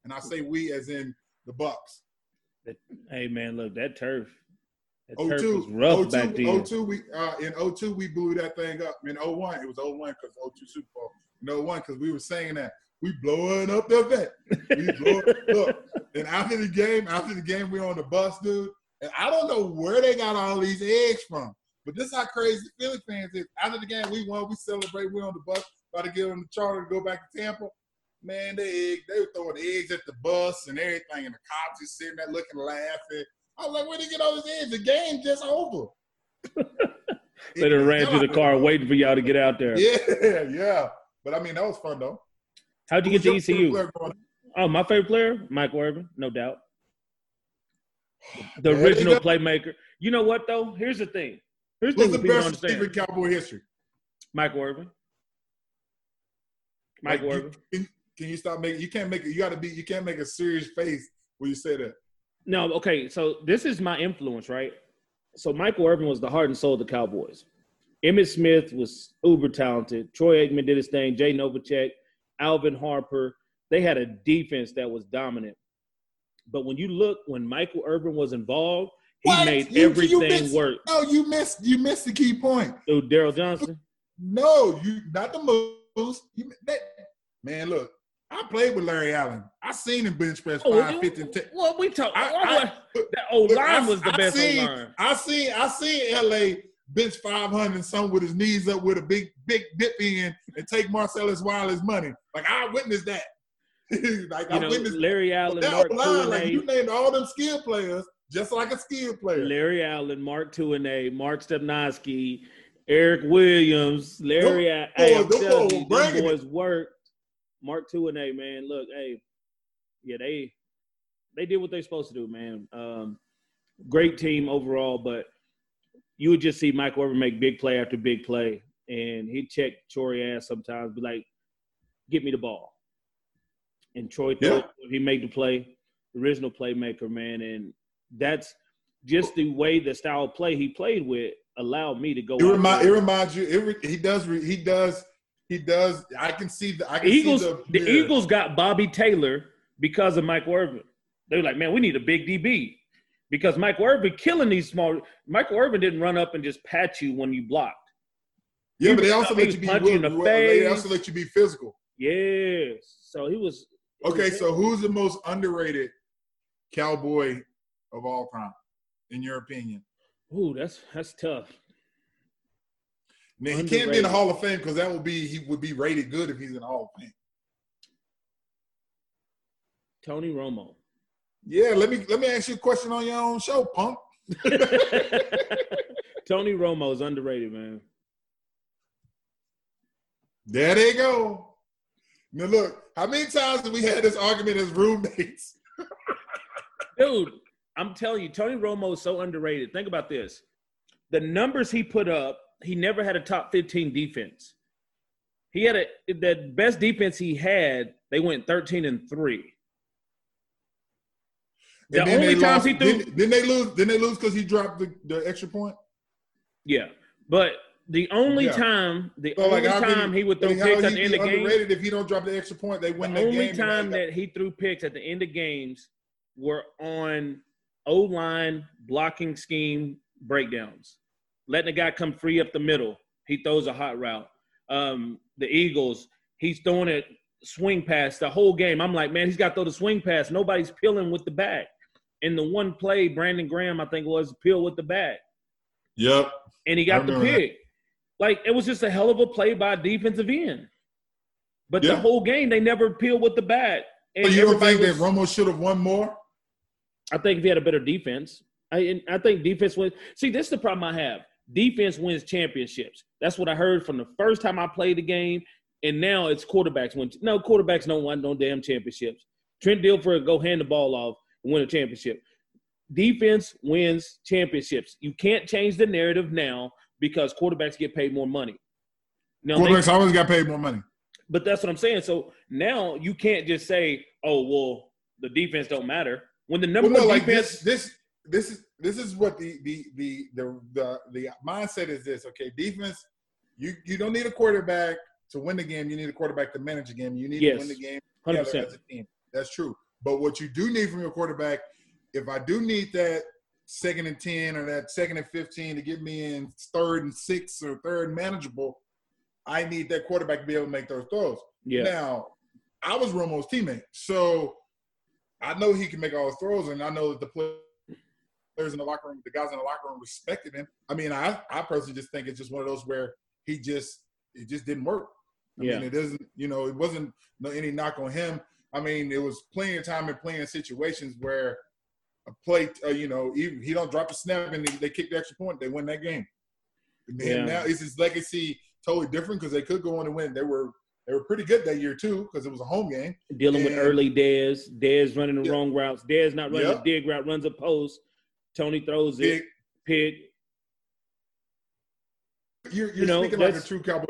And I say we as in the Bucs. Hey man, look that turf. That 02, turf was rough 02, back then. 02, we uh, in 02 we blew that thing up. In 01, it was 01 because 02 Super Bowl. In 01 because we were saying that we blowing up the vet. We [laughs] blowing up. And after the game, after the game, we on the bus, dude. And I don't know where they got all these eggs from. But this is how crazy Philly fans is. After the game, we won, we celebrate, we on the bus, about to get on the charter to go back to Tampa. Man, they egg, they were throwing eggs at the bus and everything, and the cops just sitting there looking laughing. I was like, where did they get all these eggs? The game just over. [laughs] they done ran to the car waiting for y'all to get out there. Yeah, [laughs] yeah. But I mean, that was fun though. How'd you Who get to ECU? Oh, my favorite player, Michael Irvin, no doubt. The [sighs] original playmaker. You know what though? Here's the thing. Here's the, the best receiver in Cowboy history? Michael Irvin. Michael like, Irvin. Can, can, you stop making? You can't make it. You got to be. You can't make a serious face when you say that. No, okay. So this is my influence, right? So Michael Irvin was the heart and soul of the Cowboys. Emmitt Smith was uber talented. Troy Aikman did his thing. Jay Novacek, Alvin Harper, they had a defense that was dominant. But when you look, when Michael Irvin was involved, he what? made you, everything you missed, work. No, you missed you missed the key point. Oh, Daryl Johnson. No, you not the moves. You, that, man, look, I played with Larry Allen. I seen him bench press oh, five fifty. Oh, T- oh, well, we talk. I, oh, I, that old line was the best seen, line. I seen I seen LA bench 500 and some with his knees up with a big, big dip in and take Marcellus Wiley's money. Like, I witnessed that. [laughs] like, you I know, witnessed Larry Allen, Mark line, like, you named all them skill players just like a skill player. Larry Allen, Mark Tuinei, Mark Stepnoski, Erik Williams, Larry them, boy, them boys worked. Mark Tuinei, man, look, hey, yeah, they they did what they're supposed to do, man. Um, great team overall, but you would just see Mike Irvin make big play after big play, and he'd check Troy ass sometimes, be like, "Get me the ball." And Troy, yeah. he made the play, original playmaker, man, and that's just the way the style of play he played with allowed me to go. It, remind, it reminds you. It, he does. He does. He does. I can see the. I can Eagles. The, the yeah. Eagles got Bobby Taylor because of Mike Irvin. They were like, man, we need a big DB because Mike Irvin killing these small. Michael Irvin didn't run up and just pat you when you blocked. Yeah, but they also let you be in the face. They also let you be physical. Yes. So he was. Okay, so who's the most underrated cowboy of all time, in your opinion? Ooh, that's that's tough. Now, he can't be in the Hall of Fame because that would be he would be rated good if he's in the Hall of Fame. Tony Romo. Yeah, let me let me ask you a question on your own show, punk. [laughs] [laughs] Tony Romo is underrated, man. There they go. Now look, how many times have we had this argument as roommates? [laughs] Dude, I'm telling you, Tony Romo is so underrated. Think about this. The numbers he put up, he never had a top 15 defense. He had a the best defense he had, they went 13 and 3. The only times he threw didn't, didn't, they lose? Didn't they lose because he dropped the, the extra point? Yeah, but the only yeah. time, the so only like time he would throw picks at the end of games. If he don't drop the extra point, they win the, the only time that he threw picks at the end of games were on O line blocking scheme breakdowns, letting the guy come free up the middle. He throws a hot route. Um, the Eagles, he's throwing it swing pass the whole game. I'm like, man, he's got to throw the swing pass. Nobody's peeling with the back. In the one play, Brandon Graham, I think, was peel with the back. Yep. And he got the pick. That. Like it was just a hell of a play by defensive end. But the whole game, they never peeled with the bat. And so you don't think was, that Romo should have won more? I think if he had a better defense, I I think defense wins. See, this is the problem I have. Defense wins championships. That's what I heard from the first time I played the game, and now it's quarterbacks win. No, quarterbacks don't win no damn championships. Trent Dilfer go hand the ball off and win a championship. Defense wins championships. You can't change the narrative now because quarterbacks get paid more money. Now, quarterbacks they, always got paid more money. But that's what I'm saying. So now you can't just say, "Oh, well, the defense don't matter." When the number well, no, one defense, like this, this, this is this is what the the the the the, the mindset is. This okay? Defense, you you don't need a quarterback to win the game. You need a quarterback to manage the game. You need yes. to win the game together as a team. That's true. But what you do need from your quarterback, if I do need that second and 10 or that second and 15 to get me in third and six or third manageable, I need that quarterback to be able to make those throws. Yeah. Now, I was Romo's teammate. So I know he can make all the throws, and I know that the players in the locker room, the guys in the locker room respected him. I mean, I, I personally just think it's just one of those where he just it just didn't work. I yeah. mean, it doesn't, you know, it wasn't no, any knock on him. I mean, it was plenty of time and plenty of situations where a play, uh, you know, he, he don't drop a snap and they, they kick the extra point, they win that game. And yeah. now is his legacy totally different because they could go on and win. They were they were pretty good that year too because it was a home game. Dealing and, with early Dez, Dez running the yeah. wrong routes, Dez not running yep. the dig route, runs a post. Tony throws it, pick. You're, you're you know, speaking like a true cowboy.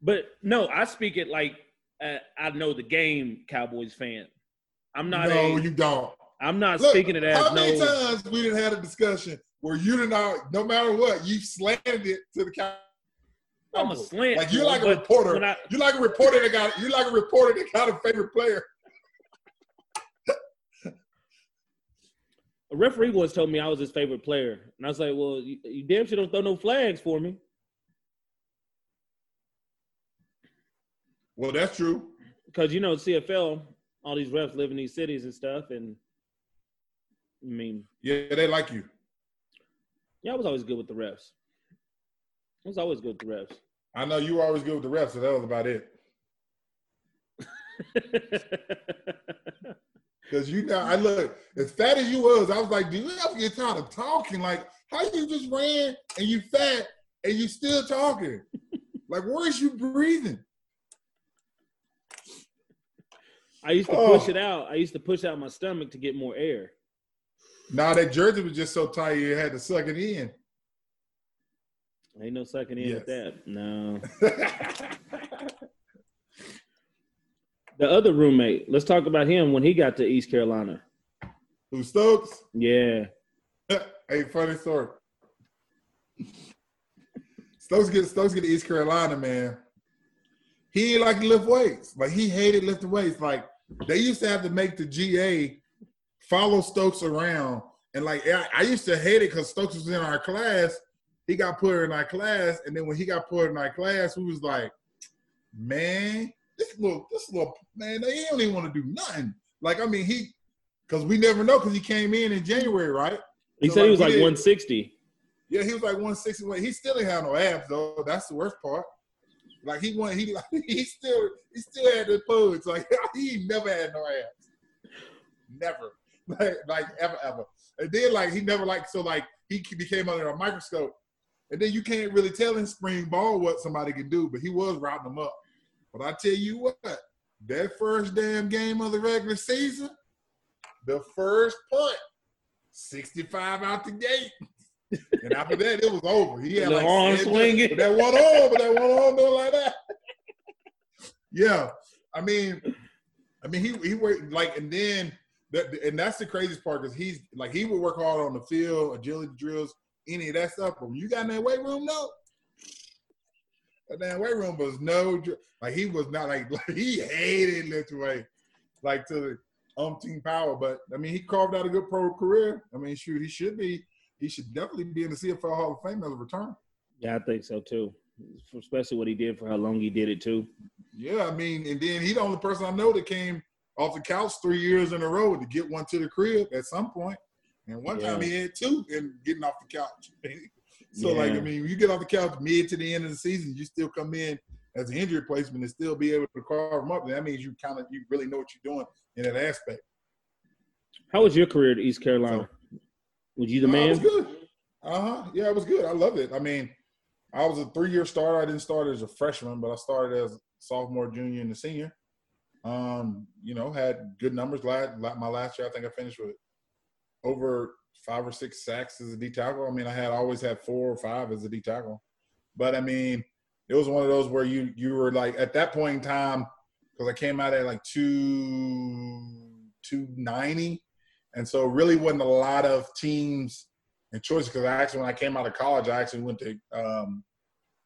But no, I speak it like uh, I know the game Cowboys fan. I'm not. No, a, you don't. I'm not Look, speaking it as how many no, times we didn't have a discussion where you did not, no matter what, you slanted it to the Cowboys. I'm a slant. Like you're like a reporter. I, you're like a reporter that got. You're like a reporter that got a favorite player. A referee once told me I was his favorite player, and I was like, "Well, you, you damn sure don't throw no flags for me." Well, that's true. Because you know CFL, all these refs live in these cities and stuff, and I mean, yeah, they like you. Yeah, I was always good with the refs. I was always good with the refs. I know you were always good with the refs, so that was about it. [laughs] Because you know, I look as fat as you was, I was like, do you ever get tired of talking? Like, how you just ran and you fat and you still talking? like, where's you breathing? I used to oh. push it out. I used to push out my stomach to get more air. Nah, that jersey was just so tight you had to suck it in. Ain't no sucking in yes. with that. No. [laughs] the other roommate. Let's talk about him when he got to East Carolina. Who Stokes? Yeah. [laughs] hey, funny story. Stokes get Stokes get to East Carolina, man. He like to lift weights. Like he hated lifting weights. Like they used to have to make the GA follow Stokes around. And like I, I used to hate it because Stokes was in our class. He got put in our class, and then when he got put in our class, we was like, man, this little, this little man, they don't even want to do nothing. Like I mean, he because we never know because he came in in January, right? He so said like, he was like 160. Yeah, he was like 160. He still didn't have no abs though. That's the worst part. Like he went, he like [laughs] he still he still had the pose. Like [laughs] he never had no abs. Never. [laughs] Like like ever ever. And then like he never like so like he became under a microscope. And then you can't really tell in spring ball what somebody can do, but he was routing them up. But I tell you what, that first damn game of the regular season, the first punt, 65 out the gate. And after that, it was over. He had the like arm swinging. that one arm, but that one arm doing like that. yeah, I mean, I mean, he he worked like, and then that, and that's the craziest part because he's like he would work hard on the field, agility drills, any of that stuff. But when you got in that weight room, no, damn weight room was no like he was not like, [laughs] like he hated lift weight like to the umpteen power. But I mean, he carved out a good pro career. I mean, shoot, he should be he should definitely be in the CFL Hall of Fame as a return. Yeah, I think so too. Especially what he did for how long he did it too. Yeah, I mean, and then he's the only person I know that came off the couch three years in a row to get one to the crib at some point. And one yeah. time he had two and getting off the couch. [laughs] so yeah. like I mean, you get off the couch mid to the end of the season, you still come in as an injury replacement and still be able to carve them up. That means you kind of you really know what you're doing in that aspect. How was your career at East Carolina? So, was you the man? it was good. Uh huh. Yeah, it was good. I loved it. I mean, I was a three year starter. I didn't start as a freshman, but I started as sophomore, junior, and a senior. Um, you know, had good numbers. Last, my last year, I think I finished with over five or six sacks as a D tackle. I mean, I had always had four or five as a D tackle, but I mean, it was one of those where you you were like at that point in time because I came out at like two two ninety, and so really wasn't a lot of teams and choices. Because I actually when I came out of college, I actually went to um,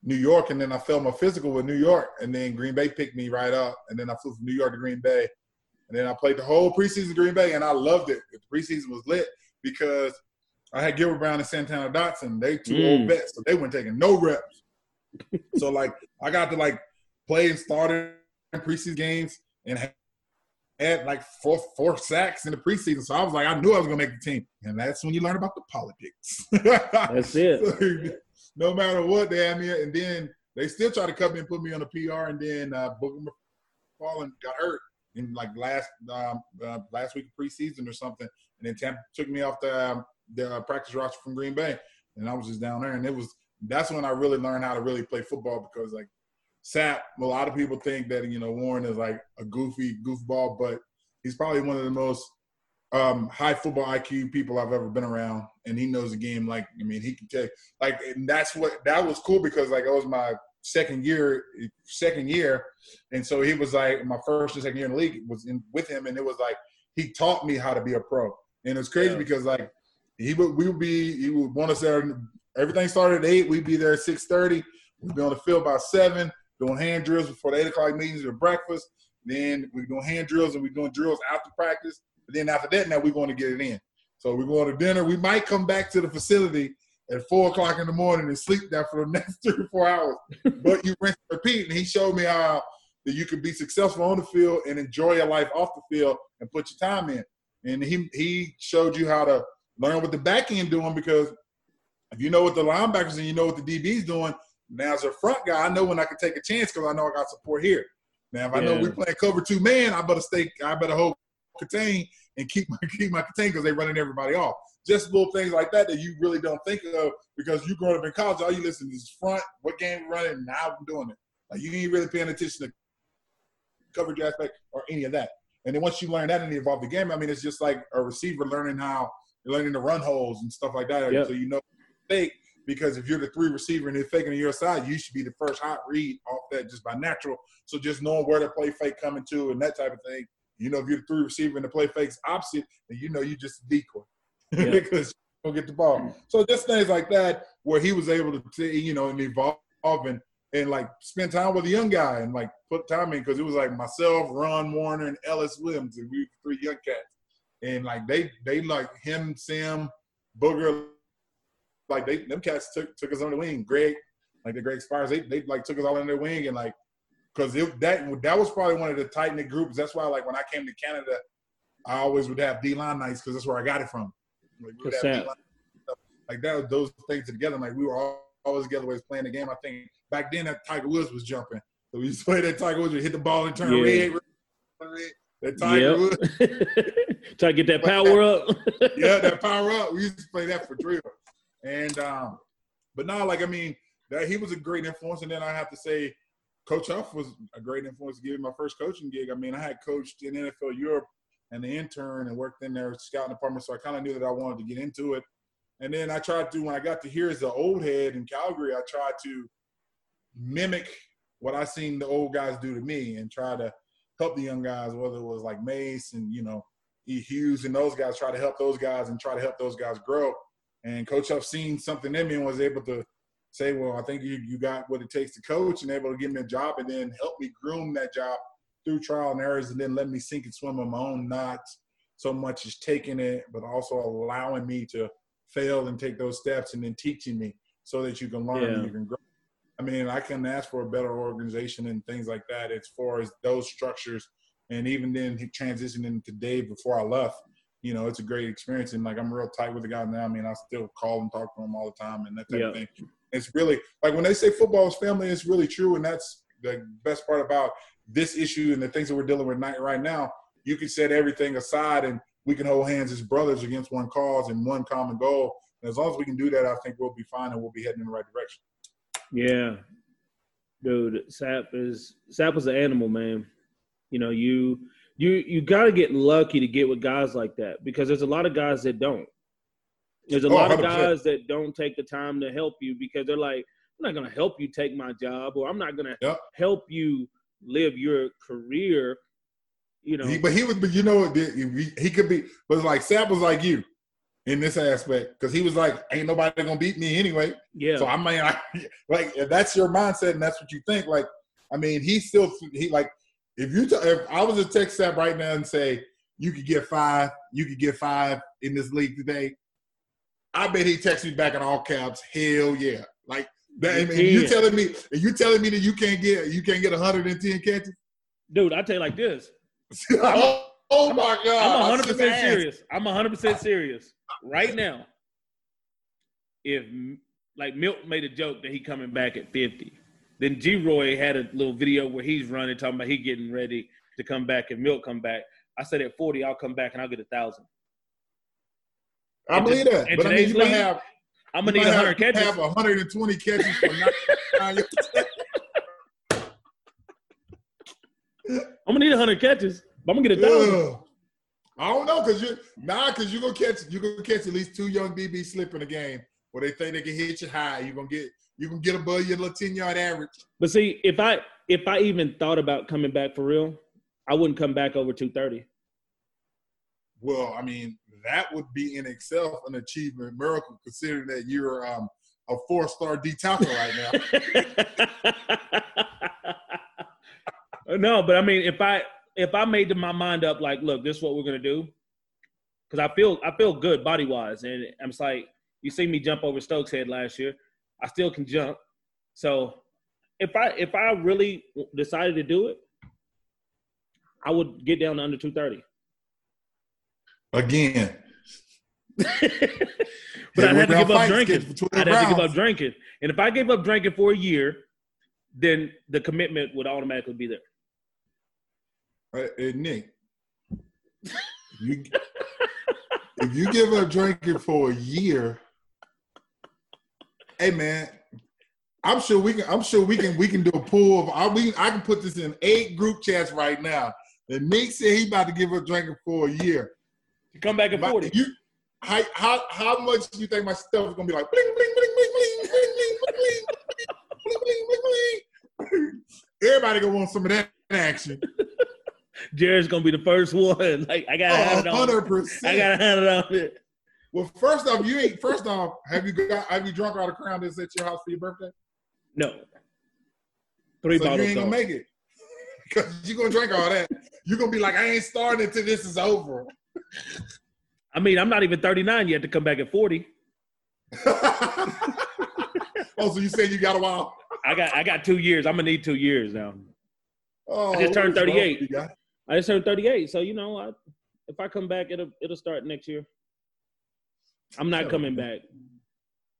New York, and then I filled my physical with New York, and then Green Bay picked me right up, and then I flew from New York to Green Bay, and then I played the whole preseason Green Bay, and I loved it. The preseason was lit because I had Gilbert Brown and Santana Dotson. They two mm. old vets, so they weren't taking no reps. so like [laughs] I got to like play and start in preseason games and had like four four sacks in the preseason. So I was like, I knew I was gonna make the team, and that's when you learn about the politics. [laughs] that's it. so, no matter what they had me, and then they still try to cut me and put me on the PR, and then uh, Booger McFarland got hurt in like last um, uh, last week of preseason or something, and then Tampa took me off the um, the uh, practice roster from Green Bay, and I was just down there, and it was that's when I really learned how to really play football because like Sapp, a lot of people think that you know Warren is like a goofy goofball, but he's probably one of the most um, high football IQ people I've ever been around, and he knows the game. Like, I mean, he can take like, and that's what that was cool because like it was my second year, second year, and so he was like my first and second year in the league was in with him, and it was like he taught me how to be a pro, and it's crazy yeah. because like he would we would be he would want us there. Everything started at eight. We'd be there at six thirty. We'd be on the field by seven, doing hand drills before the eight o'clock meetings or breakfast. Then we're doing hand drills and we're doing drills after practice but then after that, now we're going to get it in. So we're going to dinner. We might come back to the facility at four o'clock in the morning and sleep there for the [laughs] next three or four hours. but you rinse and repeat. And he showed me how that you can be successful on the field and enjoy your life off the field and put your time in. And he he showed you how to learn what the back end doing because if you know what the linebackers and you know what the DB's doing, now as a front guy, I know when I can take a chance because I know I got support here. Now if I know we playing cover two man, I better stay. I better hold contain and keep my [laughs] keep my contain because they're running everybody off. Just little things like that that you really don't think of because you growing up in college, all you listen to is front, what game we're running, and how I'm doing it. Like you ain't really paying attention to coverage aspect or any of that. And then once you learn that and the evolve the game, I mean, it's just like a receiver learning how learning to run holes and stuff like that. Yep. So you know fake because if you're the three receiver and they're faking on your side, you should be the first hot read off that just by natural. So just knowing where to play fake coming to and that type of thing you know, if you're the three receiver and the play fakes opposite, then you know you just a decoy yeah. [laughs] because you don't get the ball. So just things like that where he was able to, you know, and evolve and, and like spend time with a young guy and like put time in because it was like myself, Ron Warner, and Ellis Wyms, and we were three young cats. And like they they like him, Sam, Booger, like they them cats took took us on the wing. Greg, like the Greg Spires, they they like took us all on their wing and like because that that was probably one of the tight knit groups. That's why like when I came to Canada I always would have D line nights because that's where I got it from. Like, we would Percent. Like that, those things together. Like we were all, always together, always playing the game. I think back then that Tiger Woods was jumping, so we used to play that Tiger Woods, would hit the ball and turn Yeah. red, red, red. That Tiger Yep. Woods, [laughs] Try to get that power up. [laughs] yeah, that power up. We used to play that for drill. And um, but now, like I mean, that he was a great influence. And then I have to say, Coach Huff was a great influence. Giving my first coaching gig. I mean, I had coached in NFL Europe and the intern and worked in their scouting department, so I kind of knew that I wanted to get into it. And then I tried to when I got to here as the old head in Calgary, I tried to mimic what I seen the old guys do to me and try to help the young guys, whether it was like Mace and you know E. Hughes and those guys, try to help those guys and try to help those guys grow. And Coach Huff seen something in me and was able to say, "Well, I think you you got what it takes to coach," and able to give me a job and then help me groom that job through trial and errors, and then let me sink and swim on my own, not so much as taking it, but also allowing me to fail and take those steps, and then teaching me so that you can learn Yeah. and you can grow. I mean, I can ask for a better organization and things like that as far as those structures. And even then, he transitioning to Dave before I left, you know, it's a great experience. And like, I'm real tight with the guy now. I mean, I still call and talk to him all the time and that type Yeah. of thing. It's really like when they say football is family, it's really true. And that's the best part about this issue and the things that we're dealing with right now. You can set everything aside and we can hold hands as brothers against one cause and one common goal. And as long as we can do that, I think we'll be fine and we'll be heading in the right direction. Yeah, dude, Sapp is Sapp was an animal, man. You know, you you you got to get lucky to get with guys like that because there's a lot of guys that don't. There's a Oh, lot of 100%. guys that don't take the time to help you because they're like, I'm not gonna help you take my job, or I'm not gonna Yep. help you live your career. You know, He, but he was, but you know, he, he could be, but like Sapp was like you in this aspect because he was like, ain't nobody gonna beat me anyway. yeah, So I mean, I, [laughs] like if that's your mindset and that's what you think. Like, I mean, he still he like if you t- if I was a text Sapp right now and say you could get five, you could get five in this league today. I bet he texts me back in all caps. Hell yeah! Like that. I You telling me you telling me that you can't get you can't get 110 catches? dude, I tell you like this. Oh, [laughs] oh my god! I'm 100 percent serious. I'm 100 percent serious right now. If like Milt made a joke that he coming back at 50, then Geroy had a little video where he's running talking about he getting ready to come back and Milt come back. I said at 40 I'll come back and I'll get a thousand. I believe that, but I mean, you league, have I'm gonna need 100 have, catches. Have 120 catches for nine [laughs] yards. I'm gonna need 100 catches, but I'm gonna get a thousand. I don't know because you nah because you gonna catch you gonna catch at least two young DBs slip in a game where they think they can hit you high. You gonna get you gonna get above your little 10 yard average. But see, if I if I even thought about coming back for real, I wouldn't come back over 230. Well, I mean that would be in itself an achievement miracle considering that you're um, a four star D tackle right now. [laughs] no, but I mean, if I if I made my mind up, like, look, this is what we're gonna do, because I feel I feel good body wise, and I'm just like, you see me jump over Stokes' head last year, I still can jump. So if I if I really decided to do it, I would get down to under 230. Again, [laughs] but Yeah, I'd have to give up drinking. I'd have to give up drinking. And if I gave up drinking for a year, then the commitment would automatically be there. Uh, hey, Nick, you, if you give up drinking for a year, hey man, I'm sure we can. I'm sure we can. We can do a pool of. I, we, I can put this in eight group chats right now. And Nick said he about to give up drinking for a year. To come back at My- 40. You, how, how how much do you think my stuff is gonna be like? Bling bling bling bling bling bling bling bling bling bling bling bling. Everybody gonna want some of that action. Jared's gonna be the first one. [laughs] Like I gotta have it on. hundred I gotta have it on it. Well, first off, you ain't. First off, have you got? Have you drunk all the crown that's at your house for your birthday? No. Three so you bottles. ain't gonna make it [laughs] because you gonna drink all that. You're gonna be like, I ain't starting until this is over. [laughs] I mean, I'm not even 39 yet to come back at 40. oh, so you said you got a while? I got I got two years. I'm gonna need two years now. Oh, I just turned what is wrong 38. I just turned 38, so you know, I if I come back, it'll it'll start next year. I'm not coming back.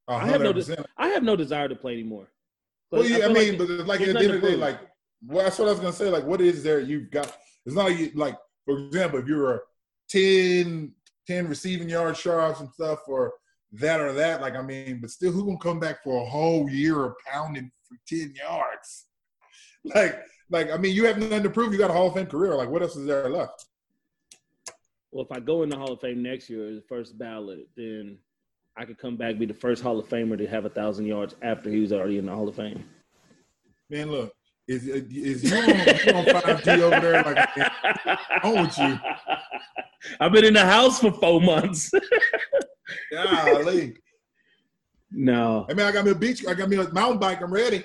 I have no de- I have no desire to play anymore. Well, yeah, I, I mean, like but like at the end of the day, like well, that's what I was gonna say. Like, what is there you've got? It's not like, you, like for example, if you're a 10, 10 receiving yard sharps and stuff, or that or that. Like, I mean, but still, who gonna come back for a whole year of pounding for ten yards? [laughs] Like, like I mean, you have nothing to prove. You got a Hall of Fame career. Like, what else is there left? Well, if I go in the Hall of Fame next year as the first ballot, then I could come back be the first Hall of Famer to have a thousand yards after he was already in the Hall of Fame. Man, look, is uh, is you on, five G over there? Like, on with you. I've been in the house for four months. Golly. [laughs] No. I mean, I got me a beach. I got me a mountain bike. I'm ready.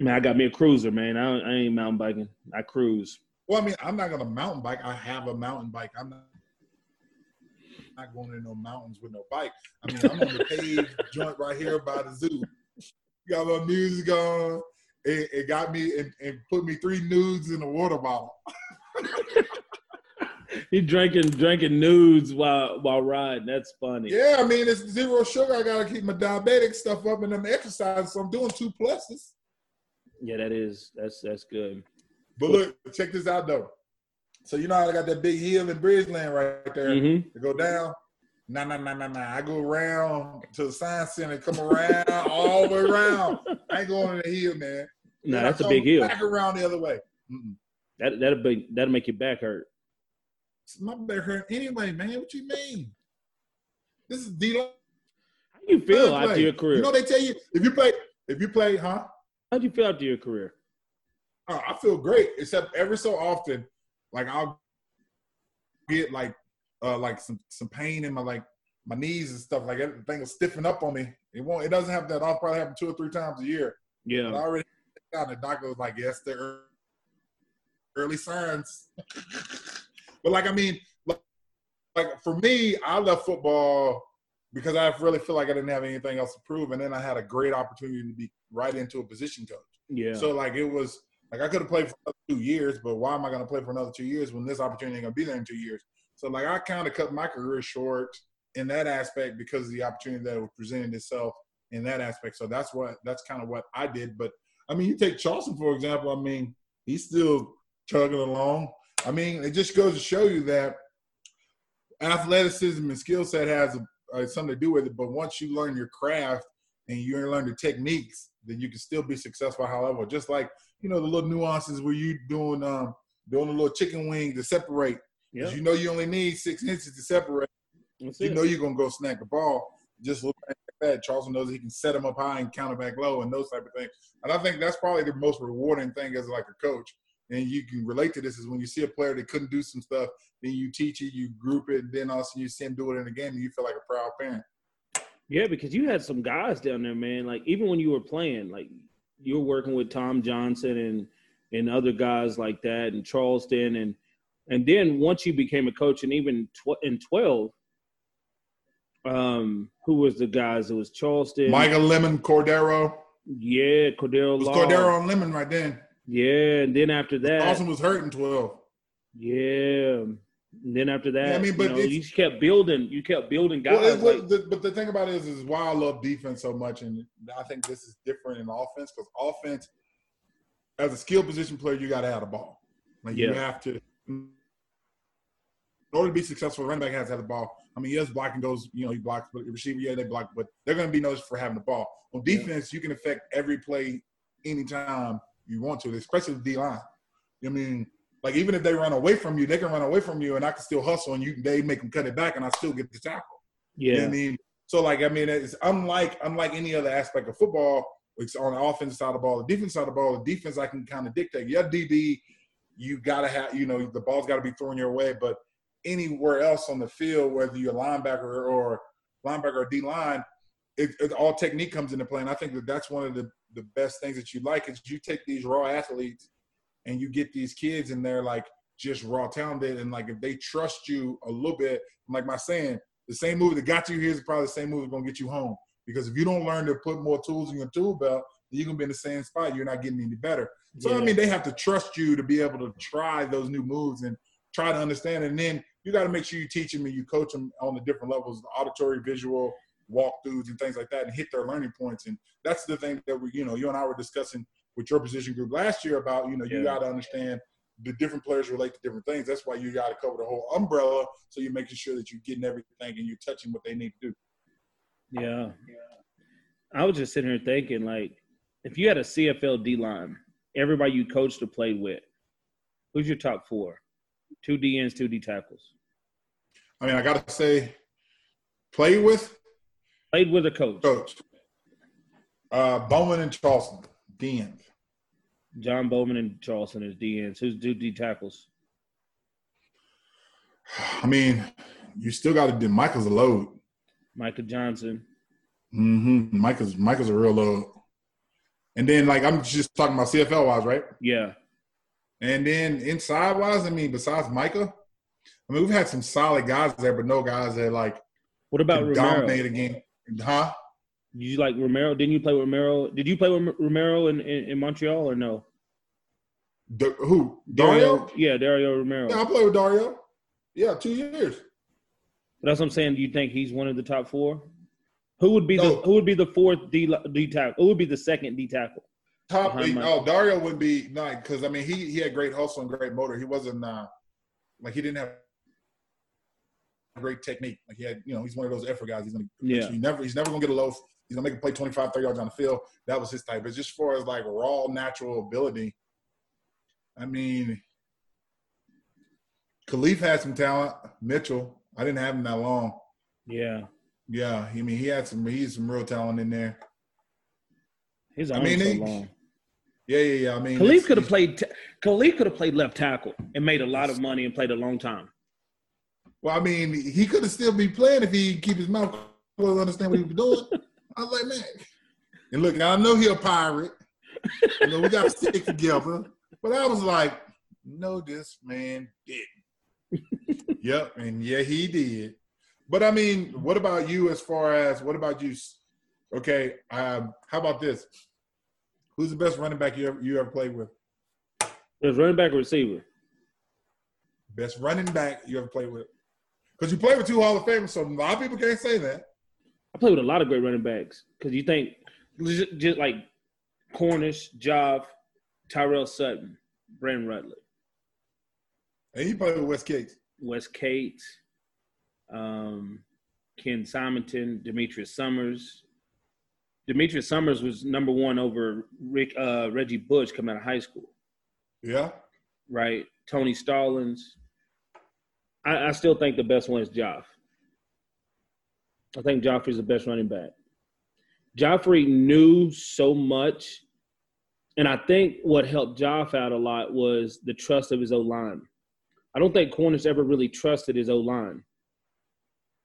Man, I got me a cruiser, man. I, I ain't mountain biking. I cruise. Well, I mean, I'm not gonna mountain bike. I have a mountain bike. I'm not not going in no mountains with no bike. I mean, I'm on the paved [laughs] joint right here by the zoo. Got my music on. It, it got me and, and put me three nudes in a water bottle. [laughs] he drinking drinking nudes while while riding. That's funny. Yeah, I mean it's zero sugar. I gotta keep my diabetic stuff up and I'm exercising, So I'm doing two pluses. Yeah, that is that's that's good. But look, check this out though. So you know how I got that big hill in Bridgeland right there mm-hmm. to go down. Nah, nah, nah, nah, nah. I go around to the science center, come around [laughs] all the way around. I ain't going to the hill, man. No, nah, that's a big hill. Back around the other way. Mm-mm. That that'll be that'll make your back hurt. It's My back hurt anyway, man. What you mean? This is D. How you feel after your career? You know they tell you if you play if you play, huh? How do you feel after your career? Oh, I feel great, except every so often, like I'll get like uh like some some pain in my like my knees and stuff. Like everything will stiffen up on me. It won't. It doesn't have that. I'll probably happen two or three times a year. Yeah. But I already got the doctor was like, yes, the early signs. [laughs] but like I mean, like, like for me, I left football because I really feel like I didn't have anything else to prove, and then I had a great opportunity to be right into a position coach. Yeah. So like it was like I could have played for two years, but why am I going to play for another two years when this opportunity ain't going to be there in two years? So like I kind of cut my career short in that aspect because of the opportunity that was presented itself in that aspect. So that's what that's kind of what I did. But I mean, you take Charleston for example. I mean, he's still chugging along. I mean, it just goes to show you that athleticism and skill set has a, uh, something to do with it. But once you learn your craft and you learn the techniques, then you can still be successful. However, just like you know the little nuances where you doing um doing a little chicken wing to separate. Yeah. You know you only need six inches to separate. That's you it. know you're gonna go snag the ball. Just look like that. Charleston knows he can set him up high and counter back low and those type of things. And I think that's probably the most rewarding thing as like a coach. And you can relate to this is when you see a player that couldn't do some stuff, then you teach it, you group it, and then also you see him do it in the game, and you feel like a proud parent. Yeah, because you had some guys down there, man. Like even when you were playing, like you were working with Tom Johnson and and other guys like that, and Charleston, and and then once you became a coach, and even tw- in twelve, um, who was the guys? It was Charleston, Michael Lemon, Cordero. Yeah, Cordero. It was Cordero and Lemon right then. Yeah, and then after that, Dawson was hurt in twelve. Yeah, and then after that, yeah, I mean, but you, know, you kept building. You kept building guys. Well, like, the, but the thing about it is, is why I love defense so much, and I think this is different in offense because offense, as a skill position player, you got to have the ball. Like yeah. you have to, in order to be successful, running back has to have the ball. I mean, he yes, blocking goes, you know, he blocks, but receiver, yeah, they block, but they're going to be noticed for having the ball. On defense, yeah. you can affect every play anytime you want to, especially the D line. I mean, like even if they run away from you, they can run away from you, and I can still hustle, and you they make them cut it back, and I still get the tackle. Yeah, you know I mean, so like I mean, it's unlike unlike any other aspect of football. It's on the offensive side of the ball, the defense side of the ball. The defense I can kind of dictate. Yeah, DB, you gotta have you know the ball's got to be thrown your way, but anywhere else on the field, whether you're a linebacker or linebacker or D line, it, it, all technique comes into play. And I think that that's one of the the best things that you like is you take these raw athletes and you get these kids and they're like just raw talented and like if they trust you a little bit, like my saying, the same move that got you here is probably the same move that's gonna get you home. Because if you don't learn to put more tools in your tool belt, you're gonna be in the same spot. You're not getting any better. So yeah. I mean, they have to trust you to be able to try those new moves and try to understand. And then you got to make sure you teach them and you coach them on the different levels, auditory, visual, walkthroughs, and things like that, and hit their learning points. And that's the thing that we, you know, you and I were discussing with your position group last year about, you know, you Yeah. got to understand the different players relate to different things. That's why you got to cover the whole umbrella, so you're making sure that you're getting everything and you're touching what they need to do. Yeah. I was just sitting here thinking, like, if you had a CFL D line, everybody you coached or played with, who's your top four? Two DNs, two D tackles. I mean, I got to say, play with Played with a coach. coach uh, Bowman and Charleston, DN. John Bowman and Charleston as DNs. Who's two D tackles? I mean, you still got to do. Michael's a load. Micah Johnson. Mm-hmm. Michael's Michael's a real load. And then, like, I'm just talking about CFL wise, right? Yeah. And then inside wise, I mean, besides Micah, I mean, we've had some solid guys there, but no guys that like What about Romero? dominate a game. Huh? Did you like Romero? Didn't you play with Romero? Did you play with Romero in, in, in Montreal or no? D- who? Dario? Yeah, Dario Romero. Yeah, I played with Dario. Yeah, two years. But that's what I'm saying. Do you think he's one of the top four? Who would be No. the Who would be the fourth D, D tackle? Who would be the second D tackle? Top. Mike. oh, Dario would be not because I mean he he had great hustle and great motor. He wasn't uh, like he didn't have great technique. Like he had, you know, he's one of those effort guys. He's gonna Yeah. He never he's never gonna get a loaf. He's gonna make a play 25, 30 yards on the field. That was his type. But just as far as like raw natural ability, I mean, Khalif had some talent. Mitchell, I didn't have him that long. Yeah, Yeah, I mean, he had some. He had some real talent in there. his I mean, so he- long. Yeah, yeah, yeah. I mean, Khalif could have played. Khalif could have played left tackle and made a lot of money and played a long time. Well, I mean, he could have still be playing if he keep his mouth closed, and understand what he was doing. I was like, man. And look, I know he a pirate. You know, we got to stick together. But I was like, no, this man didn't. yep, and yeah, he did. But I mean, what about you as far as what about you? Okay, um, how about this? Who's the best running back you ever you ever played with? There's running back or receiver. Best running back you ever played with? Because you played with two Hall of Famers, so a lot of people can't say that. I played with a lot of great running backs because you think just, just like Cornish, Joff, Tyrell Sutton, Brandon Rutley, And you played with Wes Cates. Wes Kate, um, Ken Simonton, Demetrius Summers. Demetrius Summers was number one over Rick uh, Reggie Bush coming out of high school, Yeah. right? Tony Stallings. I, I still think the best one is Joff. I think Joffrey's the best running back. Joffrey knew so much, and I think what helped Joff out a lot was the trust of his O line. I don't think Cornish ever really trusted his O line.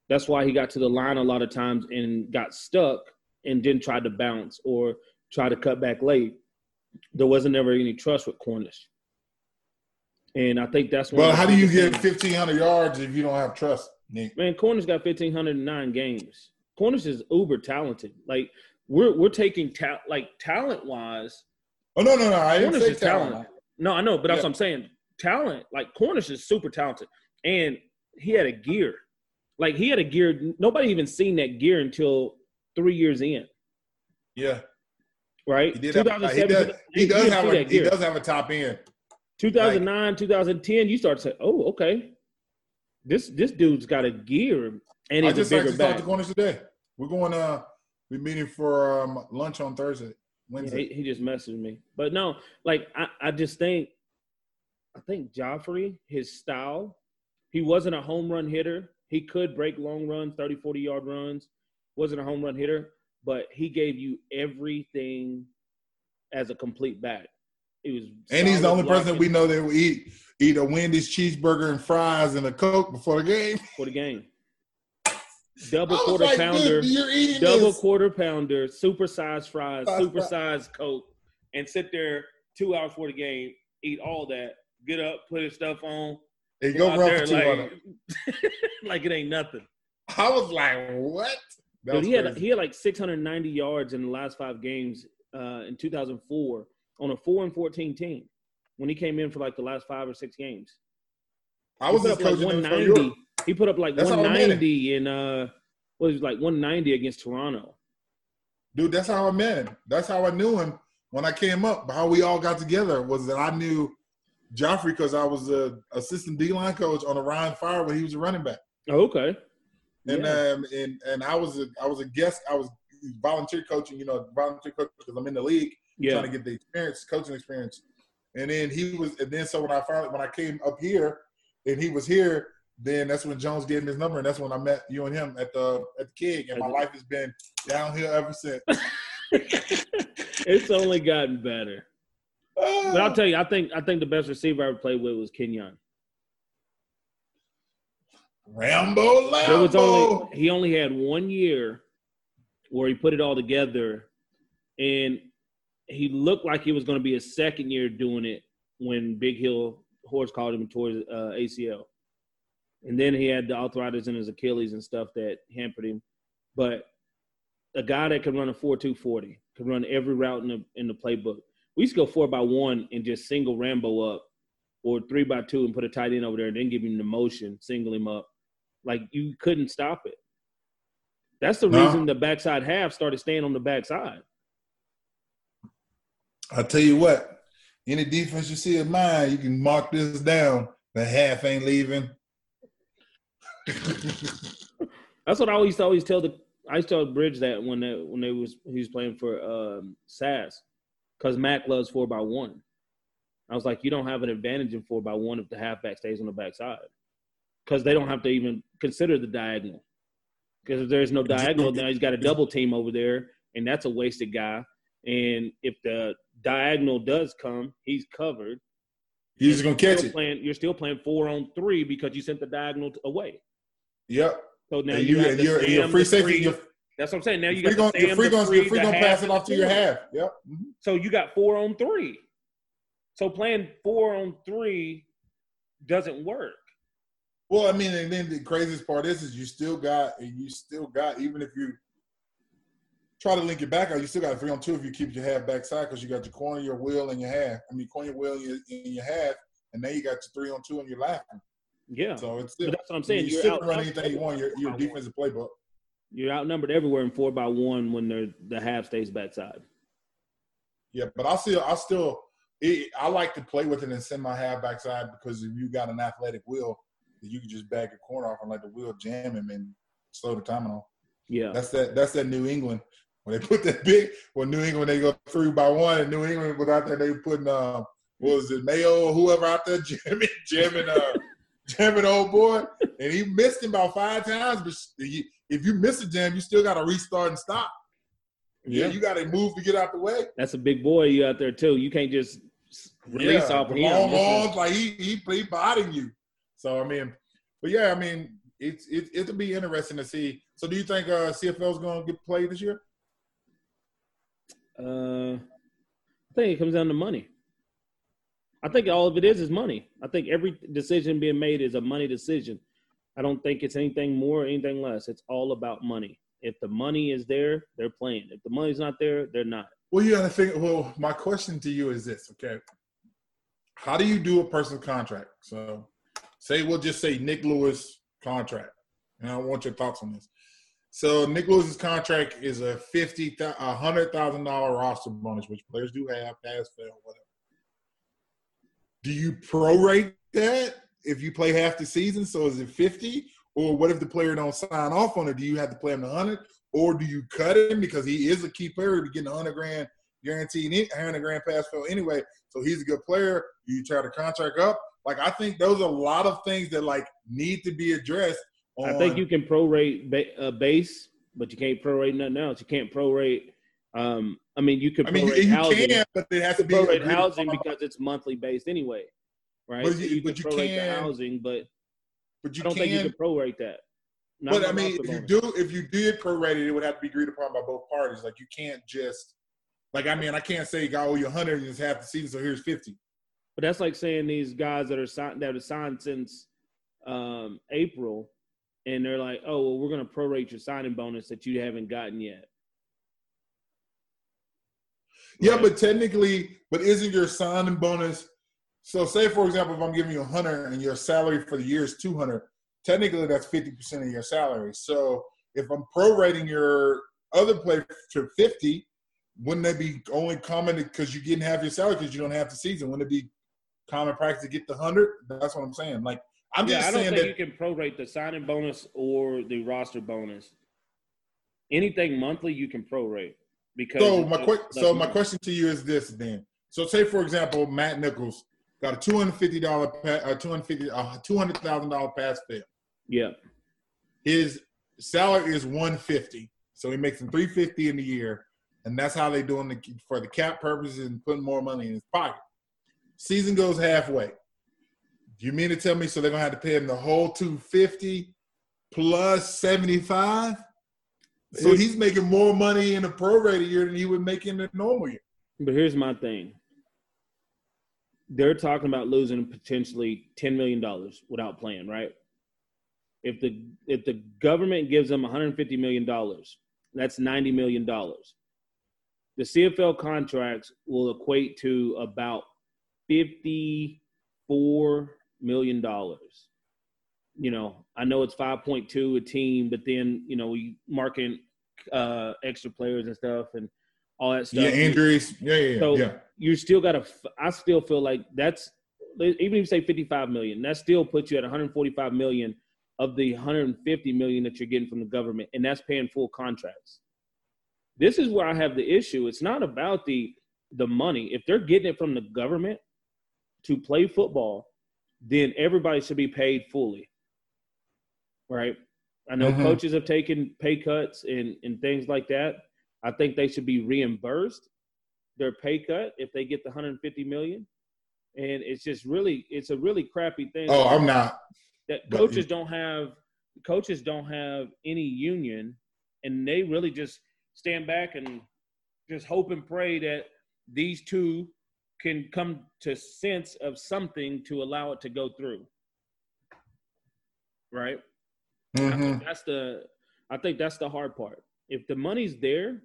That's why he got to the line a lot of times and got stuck and then tried to bounce or try to cut back late. There wasn't ever any trust with Cornish. And I think that's one Well, how do you get 1,500 yards if you don't have trust, Nick? Man, Cornish got fifteen hundred and nine games. Cornish is uber talented. Like we're we're taking ta- like talent wise. Oh, no, no, no. I Cornish say is talent. talented. No, I know, but that's what I'm saying. Talent, like Cornish is super talented, and he had a gear. Like he had a gear. Nobody even seen that gear until three years in, Yeah. right? He did have, he does, he does have a, he does have a top end. 2009, 2010, you start to say, "Oh, okay, this this dude's got a gear, and he's I he's a just bigger back." to Cornish today. We're going uh we're meeting for um, lunch on Thursday. Yeah, Wednesday. he, he just messaged me. But no, like I, I just think I think Joffrey, his style, he wasn't a home run hitter. He could break long runs, 30, 40 yard runs. Wasn't a home run hitter, but he gave you everything as a complete back. It was and he's the only person we know that will eat eat a Wendy's cheeseburger and fries and a Coke before the game. [laughs] for the game. [laughs] Double quarter like, pounder, double this. quarter pounder, supersized fries, Fries, [laughs] supersized Coke, and sit there two hours before the game, eat all that, get up, put his stuff on, And go run there for 200. like, like it ain't nothing. I was like, what? Dude, he had he had like 690 yards in the last five games uh, in 2004 on a four and 14 team when he came in for like the last five or six games. I was he put up like for 190. He put up like That's how I met him. 190 in uh, what was like 190 against Toronto. Dude, that's how I met him. That's how I knew him when I came up. But how we all got together was that I knew Joffrey because I was the assistant D line coach on the Rhein Fire when he was a running back. Oh, okay. And Yeah. um and and I was a I was a guest. I was volunteer coaching. You know, volunteer coach because I'm in the league yeah. trying to get the experience, coaching experience. And then he was, and then so when I finally when I came up here and he was here, then that's when Jones gave me his number, and that's when I met you and him at the at the Keg, and my life has been downhill ever since. [laughs] it's only gotten better. Ah. But I'll tell you, I think I think the best receiver I ever played with was Kenyon. Rambo Lambo. There was only he only had one year where he put it all together, and he looked like he was going to be a second year doing it when Big Hill Horse called him towards uh, ACL, and then he had the arthritis in his Achilles and stuff that hampered him. But a guy that can run a four two forty can run every route in the in the playbook. We used to go four by one and just single Rambo up, or three by two and put a tight end over there, and then give him the motion, single him up. Like you couldn't stop it. That's the No. reason the backside half started staying on the backside. I tell you what, any defense you see of mine, you can mark this down. The half ain't leaving. [laughs] That's what I always always tell the I used to tell Bridge that when they when they was he was playing for um SAS because Mac loves four by one. I was like, you don't have an advantage in four by one if the halfback stays on the backside because they don't have to even consider the diagonal. Because if there's no diagonal, now he's got a double team over there, and that's a wasted guy. And if the diagonal does come, he's covered. He's just gonna catch it. Playing, you're still playing four on three because you sent the diagonal away. Yep. So now And you, you, the you're, you're free safety. You're, That's what I'm saying. Now you you're got free the gonna, Sam, you're free gonna, you're free gonna pass it off to your half. Yep. Mhm. So you got four on three. So playing four on three doesn't work. Well, I mean, and then the craziest part is, is you still got, and you still got, even if you try to link it back out, you still got a three on two if you keep your half backside because you got your corner, your wheel, and your half. I mean, corner, your wheel, and your, and your half, and now you got your three on two and your laughing. Yeah. So it's but still, that's what I'm saying. you still run anything you want. Your, your Four by one. defensive playbook. You're outnumbered everywhere in four by one when they're the half stays backside. Yeah, but I still, I still, it, I like to play with it and send my half backside because if you got an athletic wheel, you can just bag your corner off and let the wheel jam him and slow the timing off. Yeah. That's that. That's that New England when they put that big. When New England they go three by one, and New England without that they putting what was it Mayo or whoever out there [laughs] jamming, jamming, uh, jamming old boy, and he missed him about five times. But if you miss a jam, you still got to restart and stop. Yeah, Yeah. you got to move to get out the way. That's a big boy you out there too. You can't just release yeah, off the him. long arms, like he he he botting you. So I mean, but yeah, I mean, it's it it'll be interesting to see. So do you think uh, CFL is going to get played this year? Uh, I think it comes down to money. I think all of it is is money. I think every decision being made is a money decision. I don't think it's anything more or anything less. It's all about money. If the money is there, they're playing. If the money's not there, they're not. Well, you got to think. Well, my question to you is this: Okay, how do you do a personal contract? So, say we'll just say Nick Lewis contract, and I want your thoughts on this. So, Nicholas's contract is a fifty, a hundred thousand dollar roster bonus, which players do have, pass, fail, whatever. Do you prorate that if you play half the season? So, is it fifty, or what if the player don't sign off on it? Do you have to play him the hundred? or do you cut him because he is a key player to get a hundred grand guaranteed, hundred grand pass fail anyway? So he's a good player. You try to contract up? Like I think those are a lot of things that like need to be addressed. On, I think you can prorate ba- uh, base, but you can't prorate nothing else. You can't prorate. Um, I mean, you could I mean, you, prorate you housing. can, but it has to be prorate housing because it's monthly based anyway, right? But So you- you, but can you prorate can- the housing, but But you I don't can. think you can prorate that. Not but I mean, if you do, if you did prorate it, it would have to be agreed upon by both parties. Like you can't just, like I mean, I can't say I owe you a hundred and it's half the season, so here's fifty. But that's like saying these guys that are signed that are signed since um, April, and they're like, "Oh, well, we're going to prorate your signing bonus that you haven't gotten yet." Yeah, Right. but technically, but isn't your signing bonus So say for example, if I'm giving you 100 and your salary for the year is 200, technically that's 50% of your salary. So if I'm prorating your other player to 50, wouldn't that be only common because you getting half your salary because you don't have the season? Wouldn't it be common practice to get the 100? That's what I'm saying. Like I'm yeah, just I don't saying think that you can prorate the signing bonus or the roster bonus. Anything monthly you can prorate because So my so my question to you is this then. So say for example, Matt Nichols got a two hundred fifty dollar, uh, two hundred fifty, uh, two hundred thousand dollar pass fail. yeah, His salary is one fifty, so he makes him three fifty in the year, and that's how they doing the for the cap purposes and putting more money in his pocket. Season goes halfway. You mean to tell me so they're gonna have to pay him the whole two fifty plus seventy five? So he's making more money in a prorated year than he would make in a normal year. but here's my thing. They're talking about losing potentially ten million dollars without playing, right? If the if the government gives them 150 million dollars, that's 90 million dollars. The CFL contracts will equate to about 54 million dollars. You know, I know it's 5.2 a team, but then you know we marking uh, extra players and stuff and all that stuff. Yeah, injuries. Yeah, yeah, yeah. So yeah. you still got to. I still feel like that's even if you say 55 million, that still puts you at 145 million of the 150 million that you're getting from the government, and that's paying full contracts. This is where I have the issue. It's not about the the money. If they're getting it from the government to play football, then everybody should be paid fully. Right? I know Mhm. coaches have taken pay cuts and, and things like that. I think they should be reimbursed their pay cut if they get the 150 million. And it's just really, it's a really crappy thing Oh, I'm not. that coaches don't have coaches don't have any union and they really just stand back and just hope and pray that these two can come to sense of something to allow it to go through. Right? I Mhm. that's the i think that's the hard part. If the money's there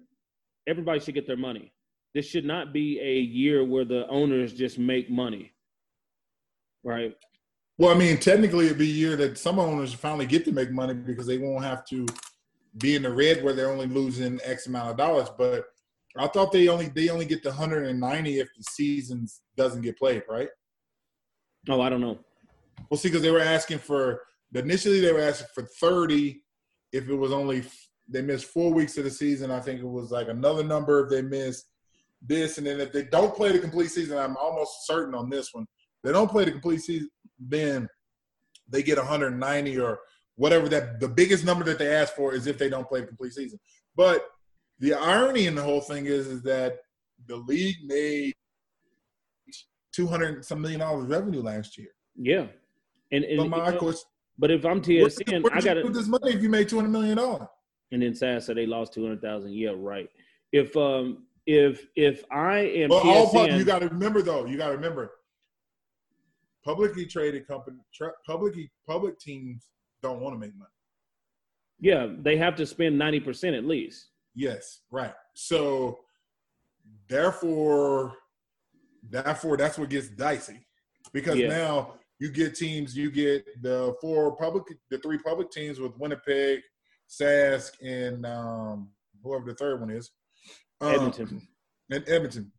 everybody should get their money. This should not be a year where the owners just make money. Right? Well, I mean, technically, it'd be a year that some owners finally get to make money because they won't have to be in the red where they're only losing X amount of dollars. But I thought they only they only get the 190 if the season doesn't get played, right? oh i don't know Well, see, because they were asking for initially they were asking for 30 if it was only they missed four weeks of the season. I think it was like another number if they missed this, and then if they don't play the complete season, I'm almost certain on this one. They don't play the complete season, then they get 190 or whatever that the biggest number that they ask for is if they don't play the complete season. But the irony in the whole thing is is that the league made 200 some million dollars revenue last year. yeah and, and But my you know, question But if I'm TSN, I got to. this money if you made two hundred million dollars? And then Sass said they lost two hundred thousand. Yeah, right. If um if if I am Well, all pub- TSN, you got to remember though. You got to remember, publicly traded company, tra- publicly public teams don't want to make money. yeah, they have to spend ninety percent at least. Yes, right. So, therefore, therefore, that's what gets dicey because Yeah. now you get teams. You get the four public, the three public teams with Winnipeg, Sask, and um, whoever the third one is, um, Edmonton. and Edmonton.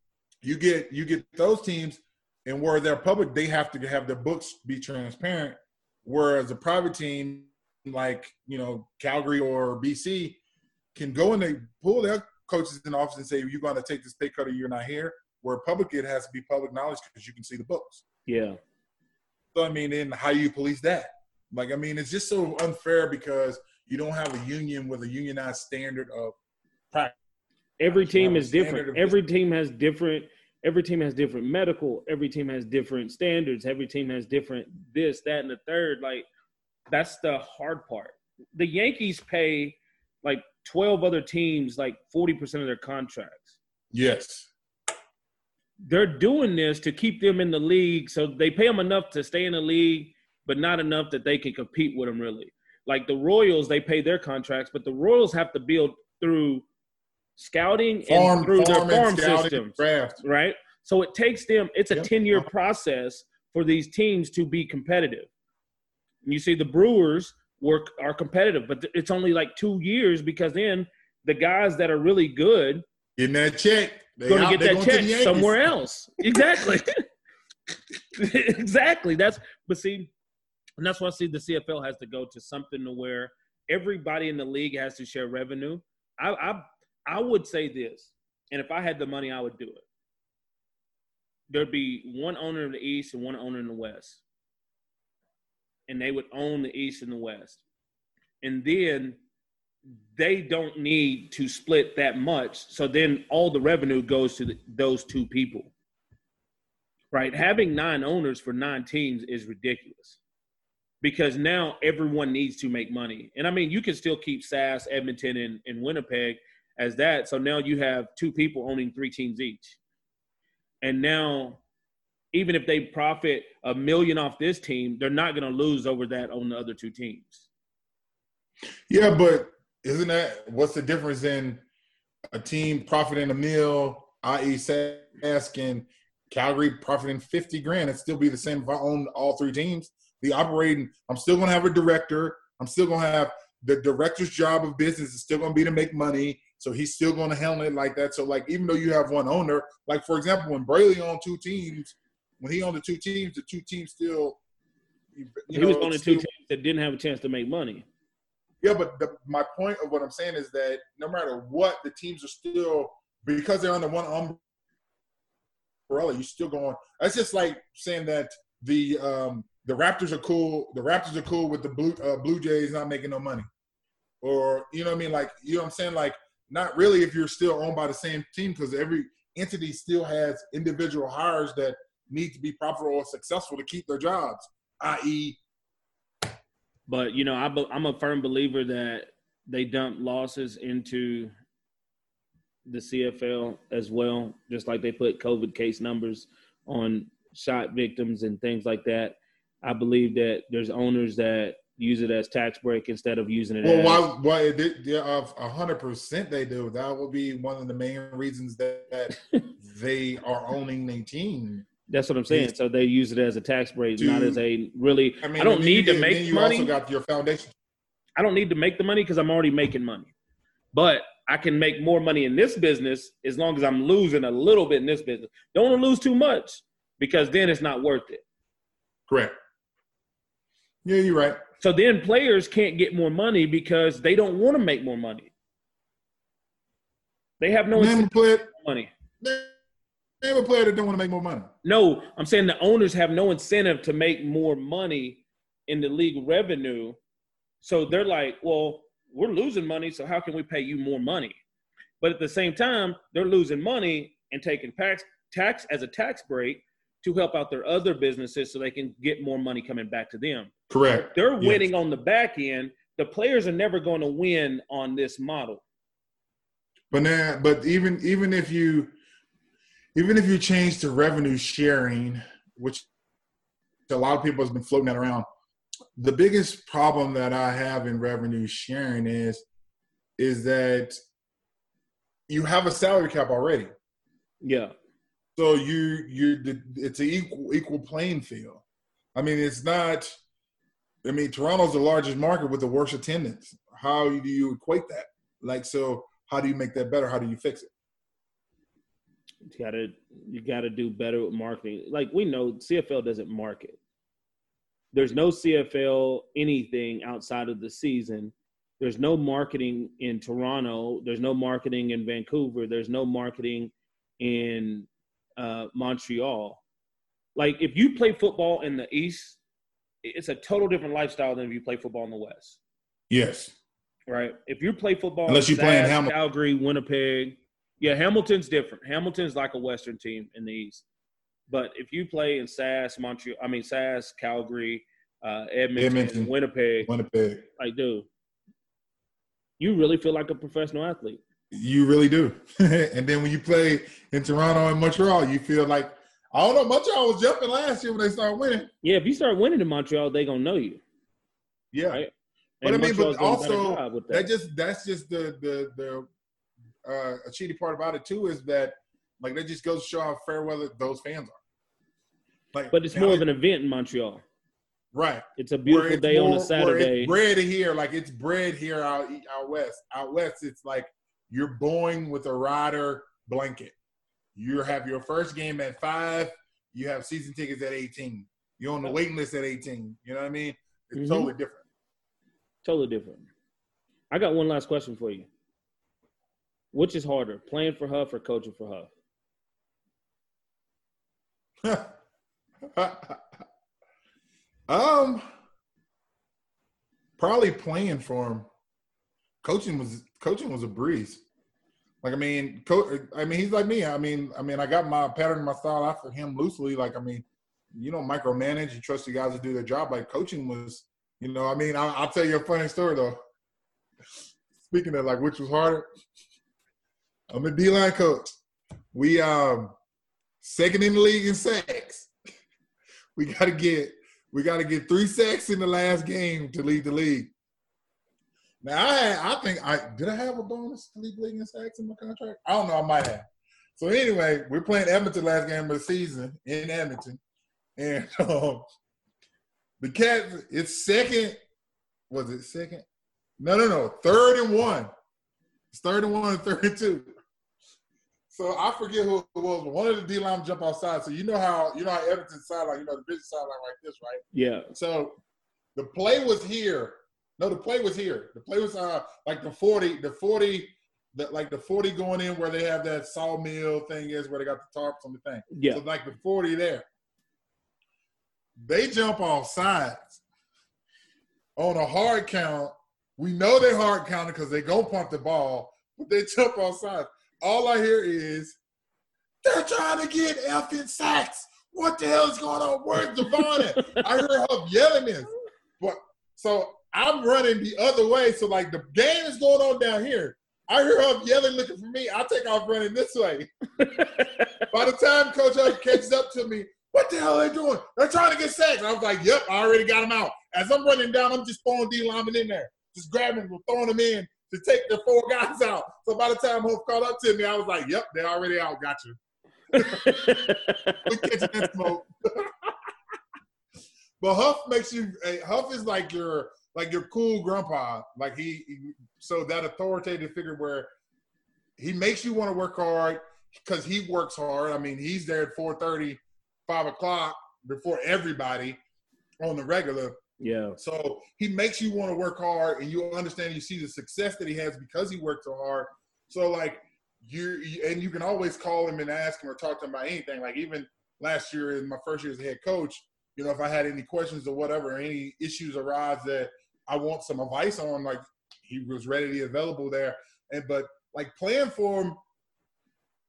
You get you get those teams, and where they're public, they have to have their books be transparent. Whereas a private team like you know Calgary or BC can go and they pull their coaches in the office and say, "You're going to take this pay cut, or you're not here." Where public, it has to be public knowledge because you can see the books. Yeah, So I mean, then how you police that? Like, I mean, it's just so unfair because you don't have a union with a unionized standard of practice. every team is different. Every team has different. Every team has different medical. Every team has different standards. Every team has different this, that, and the third. Like that's the hard part. The Yankees pay like twelve other teams like forty percent of their contracts. Yes. they're doing this to keep them in the league. So they pay them enough to stay in the league, but not enough that they can compete with them really. Like the Royals, they pay their contracts, but the Royals have to build through scouting Farm, and through farm their farm systems, draft. right? So it takes them. It's a Yep. ten-year process for these teams to be competitive. And you see the Brewers work are competitive, but it's only like two years because then the guys that are really good getting that check, going to get that check somewhere else. Exactly. [laughs] exactly. That's but see, and that's why I see the CFL has to go to something to where everybody in the league has to share revenue. I I I would say this, and if I had the money, I would do it. There'd be one owner in the East and one owner in the West, and they would own the East and the West, and then they don't need to split that much. So then all the revenue goes to the, those two people right? Having nine owners for nine teams is ridiculous because now everyone needs to make money. And I mean, you can still keep SAS, Edmonton, and, and Winnipeg as that. So now you have two people owning three teams each. And now, even if they profit a million off this team, they're not going to lose over that on the other two teams. Yeah, but isn't that what's the difference in a team profiting a mill, i.e., asking Calgary profiting 50 grand, it'd still be the same if I own all three teams. The operating, I'm still gonna have a director. I'm still gonna have the director's job of business is still gonna be to make money. So he's still gonna handle it like that. So like even though you have one owner, like for example, when Braley owned two teams, when he owned the two teams, the two teams still you he know, was owning two teams that didn't have a chance to make money. Yeah, but the, my point of what I'm saying is that no matter what, the teams are still because they're under one umbrella. You're still going? That's just like saying that the um, the Raptors are cool. The Raptors are cool with the Blue uh, Blue Jays not making no money, or you know what I mean? Like you know what I'm saying? Like not really if you're still owned by the same team because every entity still has individual hires that need to be profitable or successful to keep their jobs, i.e. But you know, I I'm a firm believer that they dump losses into the CFL as well, just like they put COVID case numbers on shot victims and things like that. I believe that there's owners that use it as tax break instead of using it. Well, as, why? Why? Yeah, a hundred percent they do. That would be one of the main reasons that, that [laughs] they are owning the team. That's what I'm saying. So they use it as a tax break, not as a really. I, mean, I don't need to make you money. Also got your foundation. I don't need to make the money because I'm already making money. But I can make more money in this business as long as I'm losing a little bit in this business. Don't want to lose too much because then it's not worth it. Correct. Yeah, you're right. So then players can't get more money because they don't want to make more money. They have no name a player, money. Name a player that don't want to make more money. No, I'm saying the owners have no incentive to make more money in the league revenue. So they're like, well, we're losing money, so how can we pay you more money? But at the same time, they're losing money and taking tax tax as a tax break to help out their other businesses so they can get more money coming back to them. Correct. They're yes. winning on the back end. The players are never going to win on this model. But now, but even even if you even if you change to revenue sharing, which a lot of people has been floating that around, the biggest problem that I have in revenue sharing is is that you have a salary cap already. Yeah. So you you it's an equal equal playing field. I mean, it's not. I mean, Toronto's the largest market with the worst attendance. How do you equate that? Like, so how do you make that better? How do you fix it? You gotta you gotta do better with marketing. Like we know CFL doesn't market there's no CFL anything outside of the season. There's no marketing in Toronto. There's no marketing in Vancouver. There's no marketing in uh, Montreal. Like if you play football in the East, it's a total different lifestyle than if you play football in the West. Yes. Right. If you play football, unless you play in Hamilton, Calgary, Winnipeg, yeah, Hamilton's different. Hamilton's like a Western team in the East. But if you play in SAS, Montreal, I mean SAS, Calgary, uh, Edmonton, Edmonton, Winnipeg, Winnipeg, I do. you really feel like a professional athlete. You really do. [laughs] and then when you play in Toronto and Montreal, you feel like I don't know. Montreal was jumping last year when they started winning. Yeah, if you start winning in Montreal, they gonna know you. Yeah, right? but I mean, but also that. that. just that's just the the the uh, a cheaty part about it too is that like that just goes to show how fair weather those fans are. Like, But it's more it- of an event in Montreal. right. It's a beautiful it's day on a Saturday. It's bred here, like it's bred here out out west. Out west, it's like you're born with a rider blanket. You have your first game at five. You have season tickets at 18. You're on the waiting list at 18. You know what I mean? It's Mhm. totally different. Totally different. I got one last question for you. Which is harder, playing for Huff or coaching for Huff? [laughs] um, probably playing for him. Coaching was coaching was a breeze. Like I mean, co- I mean he's like me. I mean, I mean I got my pattern, my style after him loosely. Like I mean, you don't micromanage. You trust the guys to do their job. Like coaching was, you know. I mean, I, I'll tell you a funny story though. [laughs] Speaking of like which was harder, I'm a D line coach. We um second in the league in sacks. We gotta get we gotta get three sacks in the last game to lead the league. Now I had, I think I did I have a bonus to lead the league in sacks in my contract? I don't know, I might have. So anyway, we're playing Edmonton last game of the season in Edmonton. And [laughs] um, the Cats, it's second, was it second? No, no, no, third and one. It's third and one and third and two. So I forget who it was, but one of the D line jump outside. So you know how you know how Edmonton sideline, you know the big sideline like this, right? Yeah. So the play was here. No, the play was here. The play was uh like the 40, the 40, the, like the 40 going in where they have that sawmill thing is where they got the tarps on the thing. Yeah. So like the 40 there. They jump off sides. On a hard count, we know they hard counted because they go pump the ball, but they [laughs] jump off sides. All I hear is they're trying to get effing sacks. What the hell is going on? Where's Devon? I heard her yelling this. But so I'm running the other way. So like the game is going on down here. I hear her yelling, looking for me. I take off running this way. [laughs] By the time Coach Huff catches up to me, what the hell are they doing? They're trying to get sacks. I was like, yep, I already got them out. As I'm running down, I'm just throwing D linemen in there, just grabbing them, throwing them in to take the four guys out. So by the time Huff caught up to me, I was like, yep, they're already out. Got you. We catching that smoke. [laughs] but Huff makes you. Huff is like your like your cool grandpa. Like he, so that authoritative figure where he makes you want to work hard because he works hard. I mean, he's there at 4:30, 5 o'clock before everybody on the regular. Yeah. So he makes you want to work hard, and you understand. You see the success that he has because he worked so hard. So like you, and you can always call him and ask him or talk to him about anything. Like even last year in my first year as a head coach, you know, if I had any questions or whatever, or any issues arise that I want some advice on, like he was readily available there. And but like playing for him,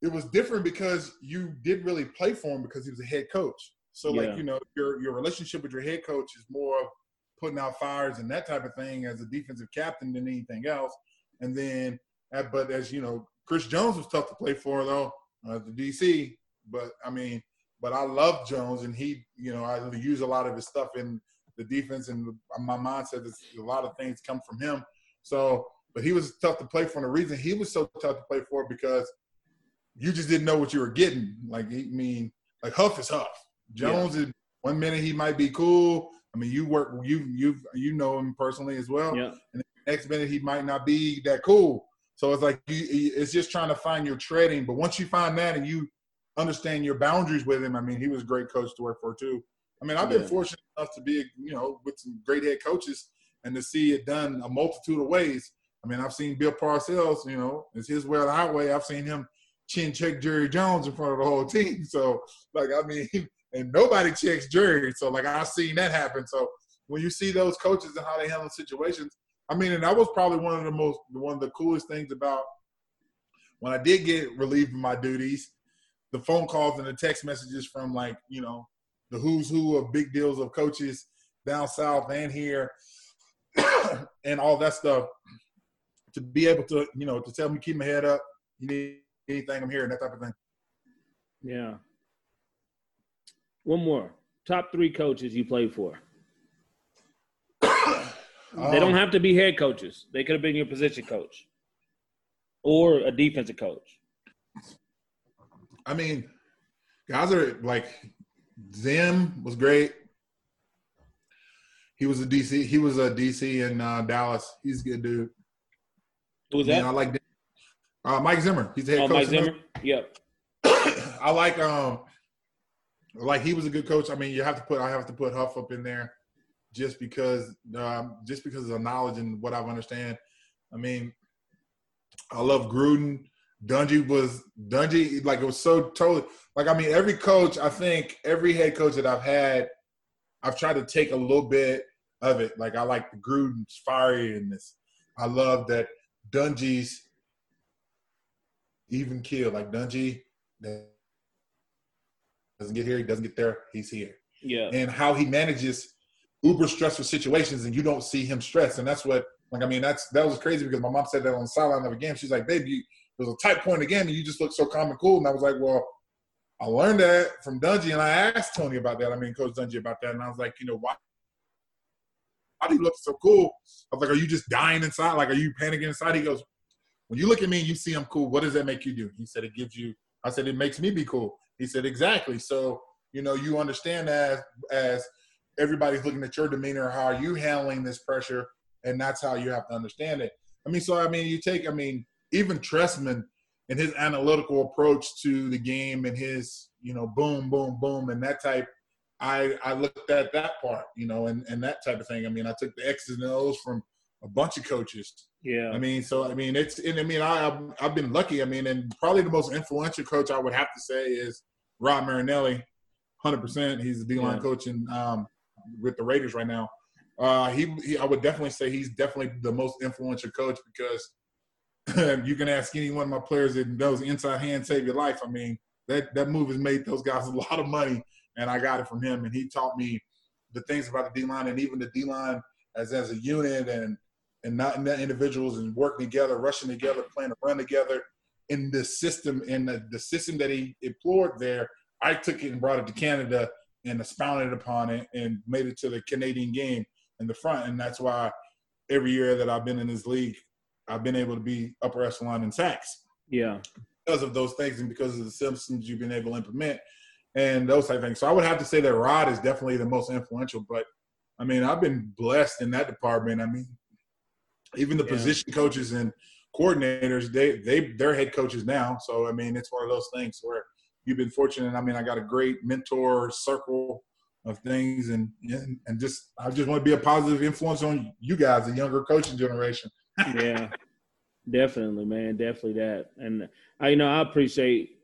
it was different because you did really play for him because he was a head coach. So Yeah. like you know your your relationship with your head coach is more of putting out fires and that type of thing as a defensive captain than anything else. And then, uh, but as you know, Chris Jones was tough to play for though, uh, the DC. But I mean, but I love Jones, and he, you know, I use a lot of his stuff in the defense, and my mindset is a lot of things come from him. So, but he was tough to play for, and the reason he was so tough to play for because you just didn't know what you were getting. Like, I mean, like Huff is Huff. Jones is one minute he might be cool. I mean, you work, you you you know him personally as well. Yeah. Next minute he might not be that cool. So it's like you, it's just trying to find your treading. But once you find that and you understand your boundaries with him, I mean, he was a great coach to work for too. I mean, I've been Yeah. fortunate enough to be, you know, with some great head coaches and to see it done a multitude of ways. I mean, I've seen Bill Parcells, you know, it's his way or the highway. I've seen him chin check Jerry Jones in front of the whole team. [laughs] So, like, I mean, and nobody checks Jerry. So, like, I've seen that happen. So, when you see those coaches and how they handle situations, I mean, and that was probably one of the most, one of the coolest things about when I did get relieved of my duties, the phone calls and the text messages from like, you know, the who's who of big deals of coaches down south and here [coughs] and all that stuff to be able to, you know, to tell me keep my head up, you need anything I'm here and that type of thing. Yeah. One more. Top three coaches you played for. [coughs] They don't Um, have to be head coaches. They could have been your position coach or a defensive coach. I mean, guys are like Zim was great. He was a DC. He was a DC in uh, Dallas. He's a good dude. Who was that? I like uh, Mike Zimmer. He's the head oh, coach. Mike Zimmer. Yep. [coughs] I like um like he was a good coach. I mean, you have to put I have to put Huff up in there just because um, just because of the knowledge and what I understand. I mean, I love Gruden. Dungy was Dungy like it was so totally like I mean every coach I think every head coach that I've had I've tried to take a little bit of it like I like the Gruden's fieriness I love that Dungy's even kill like Dungy doesn't get here he doesn't get there he's here Yeah. and how he manages uber stressful situations and you don't see him stress and that's what like I mean that's that was crazy because my mom said that on the sideline of a game she's like baby you there was a tight point again, and you just look so calm and cool. And I was like, well, I learned that from Dungy, and I asked Tony about that. I mean, Coach Dungy about that, and I was like, you know, why? Why do you look so cool? I was like, are you just dying inside? Like, are you panicking inside? He goes, when you look at me and you see I'm cool, what does that make you do? He said, it gives you. I said, it makes me be cool. He said, exactly. So, you know, you understand as as everybody's looking at your demeanor, how are you handling this pressure, and that's how you have to understand it. I mean, so I mean, you take, I mean even Trestman and his analytical approach to the game and his, you know, boom, boom, boom, and that type. I I looked at that part, you know, and and that type of thing. I mean, I took the X's and O's from a bunch of coaches. Yeah. I mean, so I mean, it's and I mean, I I've, I've been lucky. I mean, and probably the most influential coach I would have to say is Rod Marinelli, hundred percent. He's the D line Yeah. coach in um, with the Raiders right now. Uh, he, he I would definitely say he's definitely the most influential coach because [laughs] you can ask any one of my players that knows inside hand save your life. I mean, that that move has made those guys [laughs] a lot of money, and I got it from him. And he taught me the things about the D line and even the D line as as a unit and and not net individuals and working together, rushing together, playing a run together in the system and the, the system that he employed there. I took it and brought it to Canada and expounded upon it and made it to the Canadian game in the front. And that's why every year that I've been in this league, I've been able to be upper echelon in sacks Yeah. because of those things and because of the systems you've been able to implement and those type of things. So I would have to say that Rod is definitely the most influential. But I mean, I've been blessed in that department. I mean, even the Yeah. position coaches and coordinators, they they they're head coaches now. So I mean, it's one of those things where you've been fortunate. I mean, I got a great mentor circle of things, and and, and just I just want to be a positive influence on you guys, the younger coaching generation. yeah, definitely, man, definitely that. And I, you know, I appreciate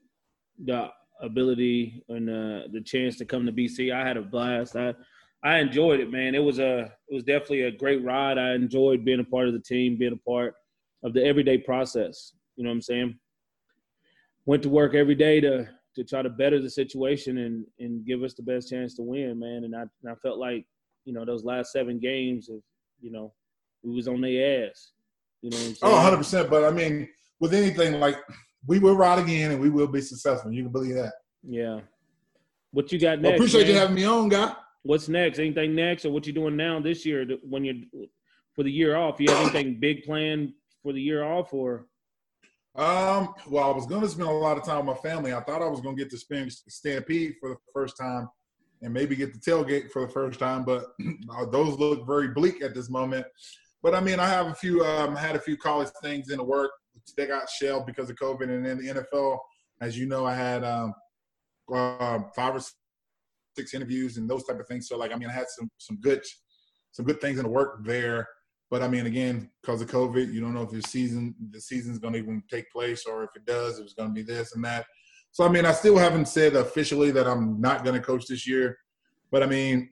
the ability and uh, the chance to come to BC. I had a blast. I I enjoyed it, man. It was a it was definitely a great ride. I enjoyed being a part of the team, being a part of the everyday process. You know what I'm saying? Went to work every day to to try to better the situation and and give us the best chance to win, man. And I and I felt like you know those last seven games, of, you know, we was on their ass. You know what I'm oh, saying? Oh, 100 percent. But I mean, with anything like we will ride again and we will be successful. You can believe that. Yeah. What you got Well, next? appreciate you having me on, guy. What's next? Anything next, or what you doing now this year to- when you're for the year off? You have anything big planned for the year off, or Um, well, I was gonna spend a lot of time with my family. I thought I was gonna get to spend Stampede for the first time and maybe get the tailgate for the first time, but [clears throat] uh, those look very bleak at this moment. But I mean, I have a few, um, had a few college things in the work. They got shelved because of COVID, and then the NFL, as you know, I had um, uh, five or six interviews and those type of things. So, like, I mean, I had some some good some good things in the work there. But I mean, again, because of COVID, you don't know if the season the season's going to even take place, or if it does, it was going to be this and that. So I mean, I still haven't said officially that I'm not going to coach this year. But I mean,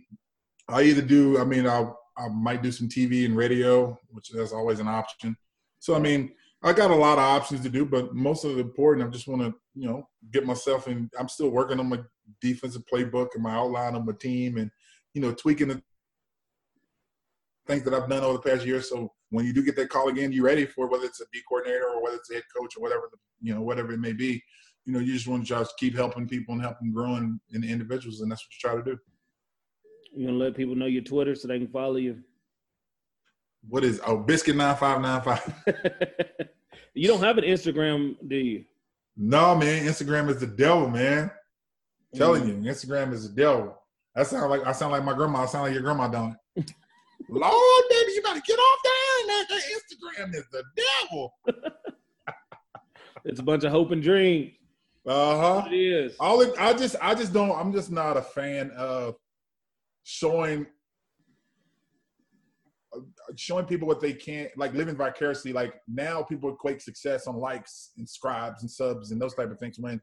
I either do. I mean, I I might do some TV and radio, which that's always an option. So I mean, I got a lot of options to do, but most of the important, I just want to you know get myself in. I'm still working on my defensive playbook and my outline of my team, and you know tweaking the things that I've done over the past year. So when you do get that call again, you're ready for whether it's a D coordinator or whether it's a head coach or whatever you know whatever it may be. You know, you just want to just keep helping people and helping growing in the individuals, and that's what you try to do. you gonna let people know your Twitter so they can follow you? What is oh biscuit nine five nine five? [laughs] you don't have an Instagram, do you? No man, Instagram is the devil, man. telling mm. you, Instagram is the devil. That sound like I sound like my grandma. I sound like your grandma don't. [laughs] Lord, baby, you gotta get off there. That Instagram is the devil. it's a bunch of hope and dreams. Uh huh. It is. All it, I just, I just don't. I'm just not a fan of showing showing people what they can't like living vicariously like now people equate success on likes and scribes and subs and those type of things when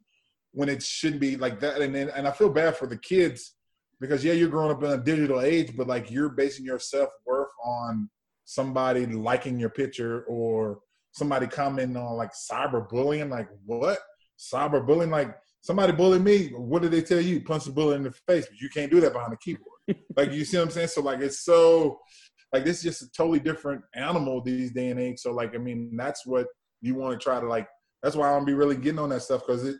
when it shouldn't be like that. And then and i feel bad for the kids because yeah you're growing up in a digital age but like you're basing your self-worth on somebody liking your picture or somebody commenting on like cyberbullying. Like what? Cyberbullying? Like somebody bullied me what did they tell you? Punch the bullet in the face but you can't do that behind the keyboard. [laughs] Like you see what i'm saying? So like it's so like this is just a totally different animal these day and age. So like I mean that's what you want to try to like. That's why I don't be really getting on that stuff because it.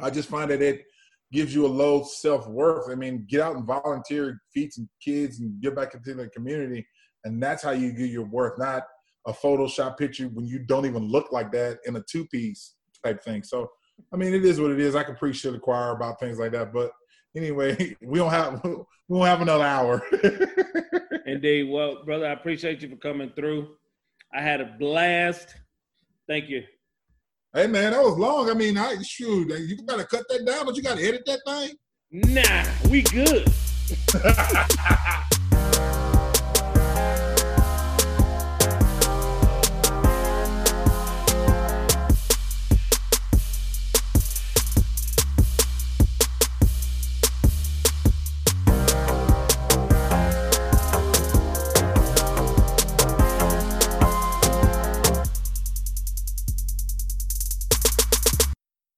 I just find that it gives you a low self worth. I mean, get out and volunteer, feed some kids, and get back into the community, and that's how you get your worth. Not a Photoshop picture when you don't even look like that in a two piece type thing. So, I mean, it is what it is. I can preach to the choir about things like that, but anyway, [laughs] we don't have [laughs] we don't have another hour. [laughs] Indeed. Well, brother, I appreciate you for coming through. I had a blast. Thank you. Hey man, that was long. I mean, I shoot, you gotta cut that down, but you gotta edit that thing. Nah, we good. [laughs]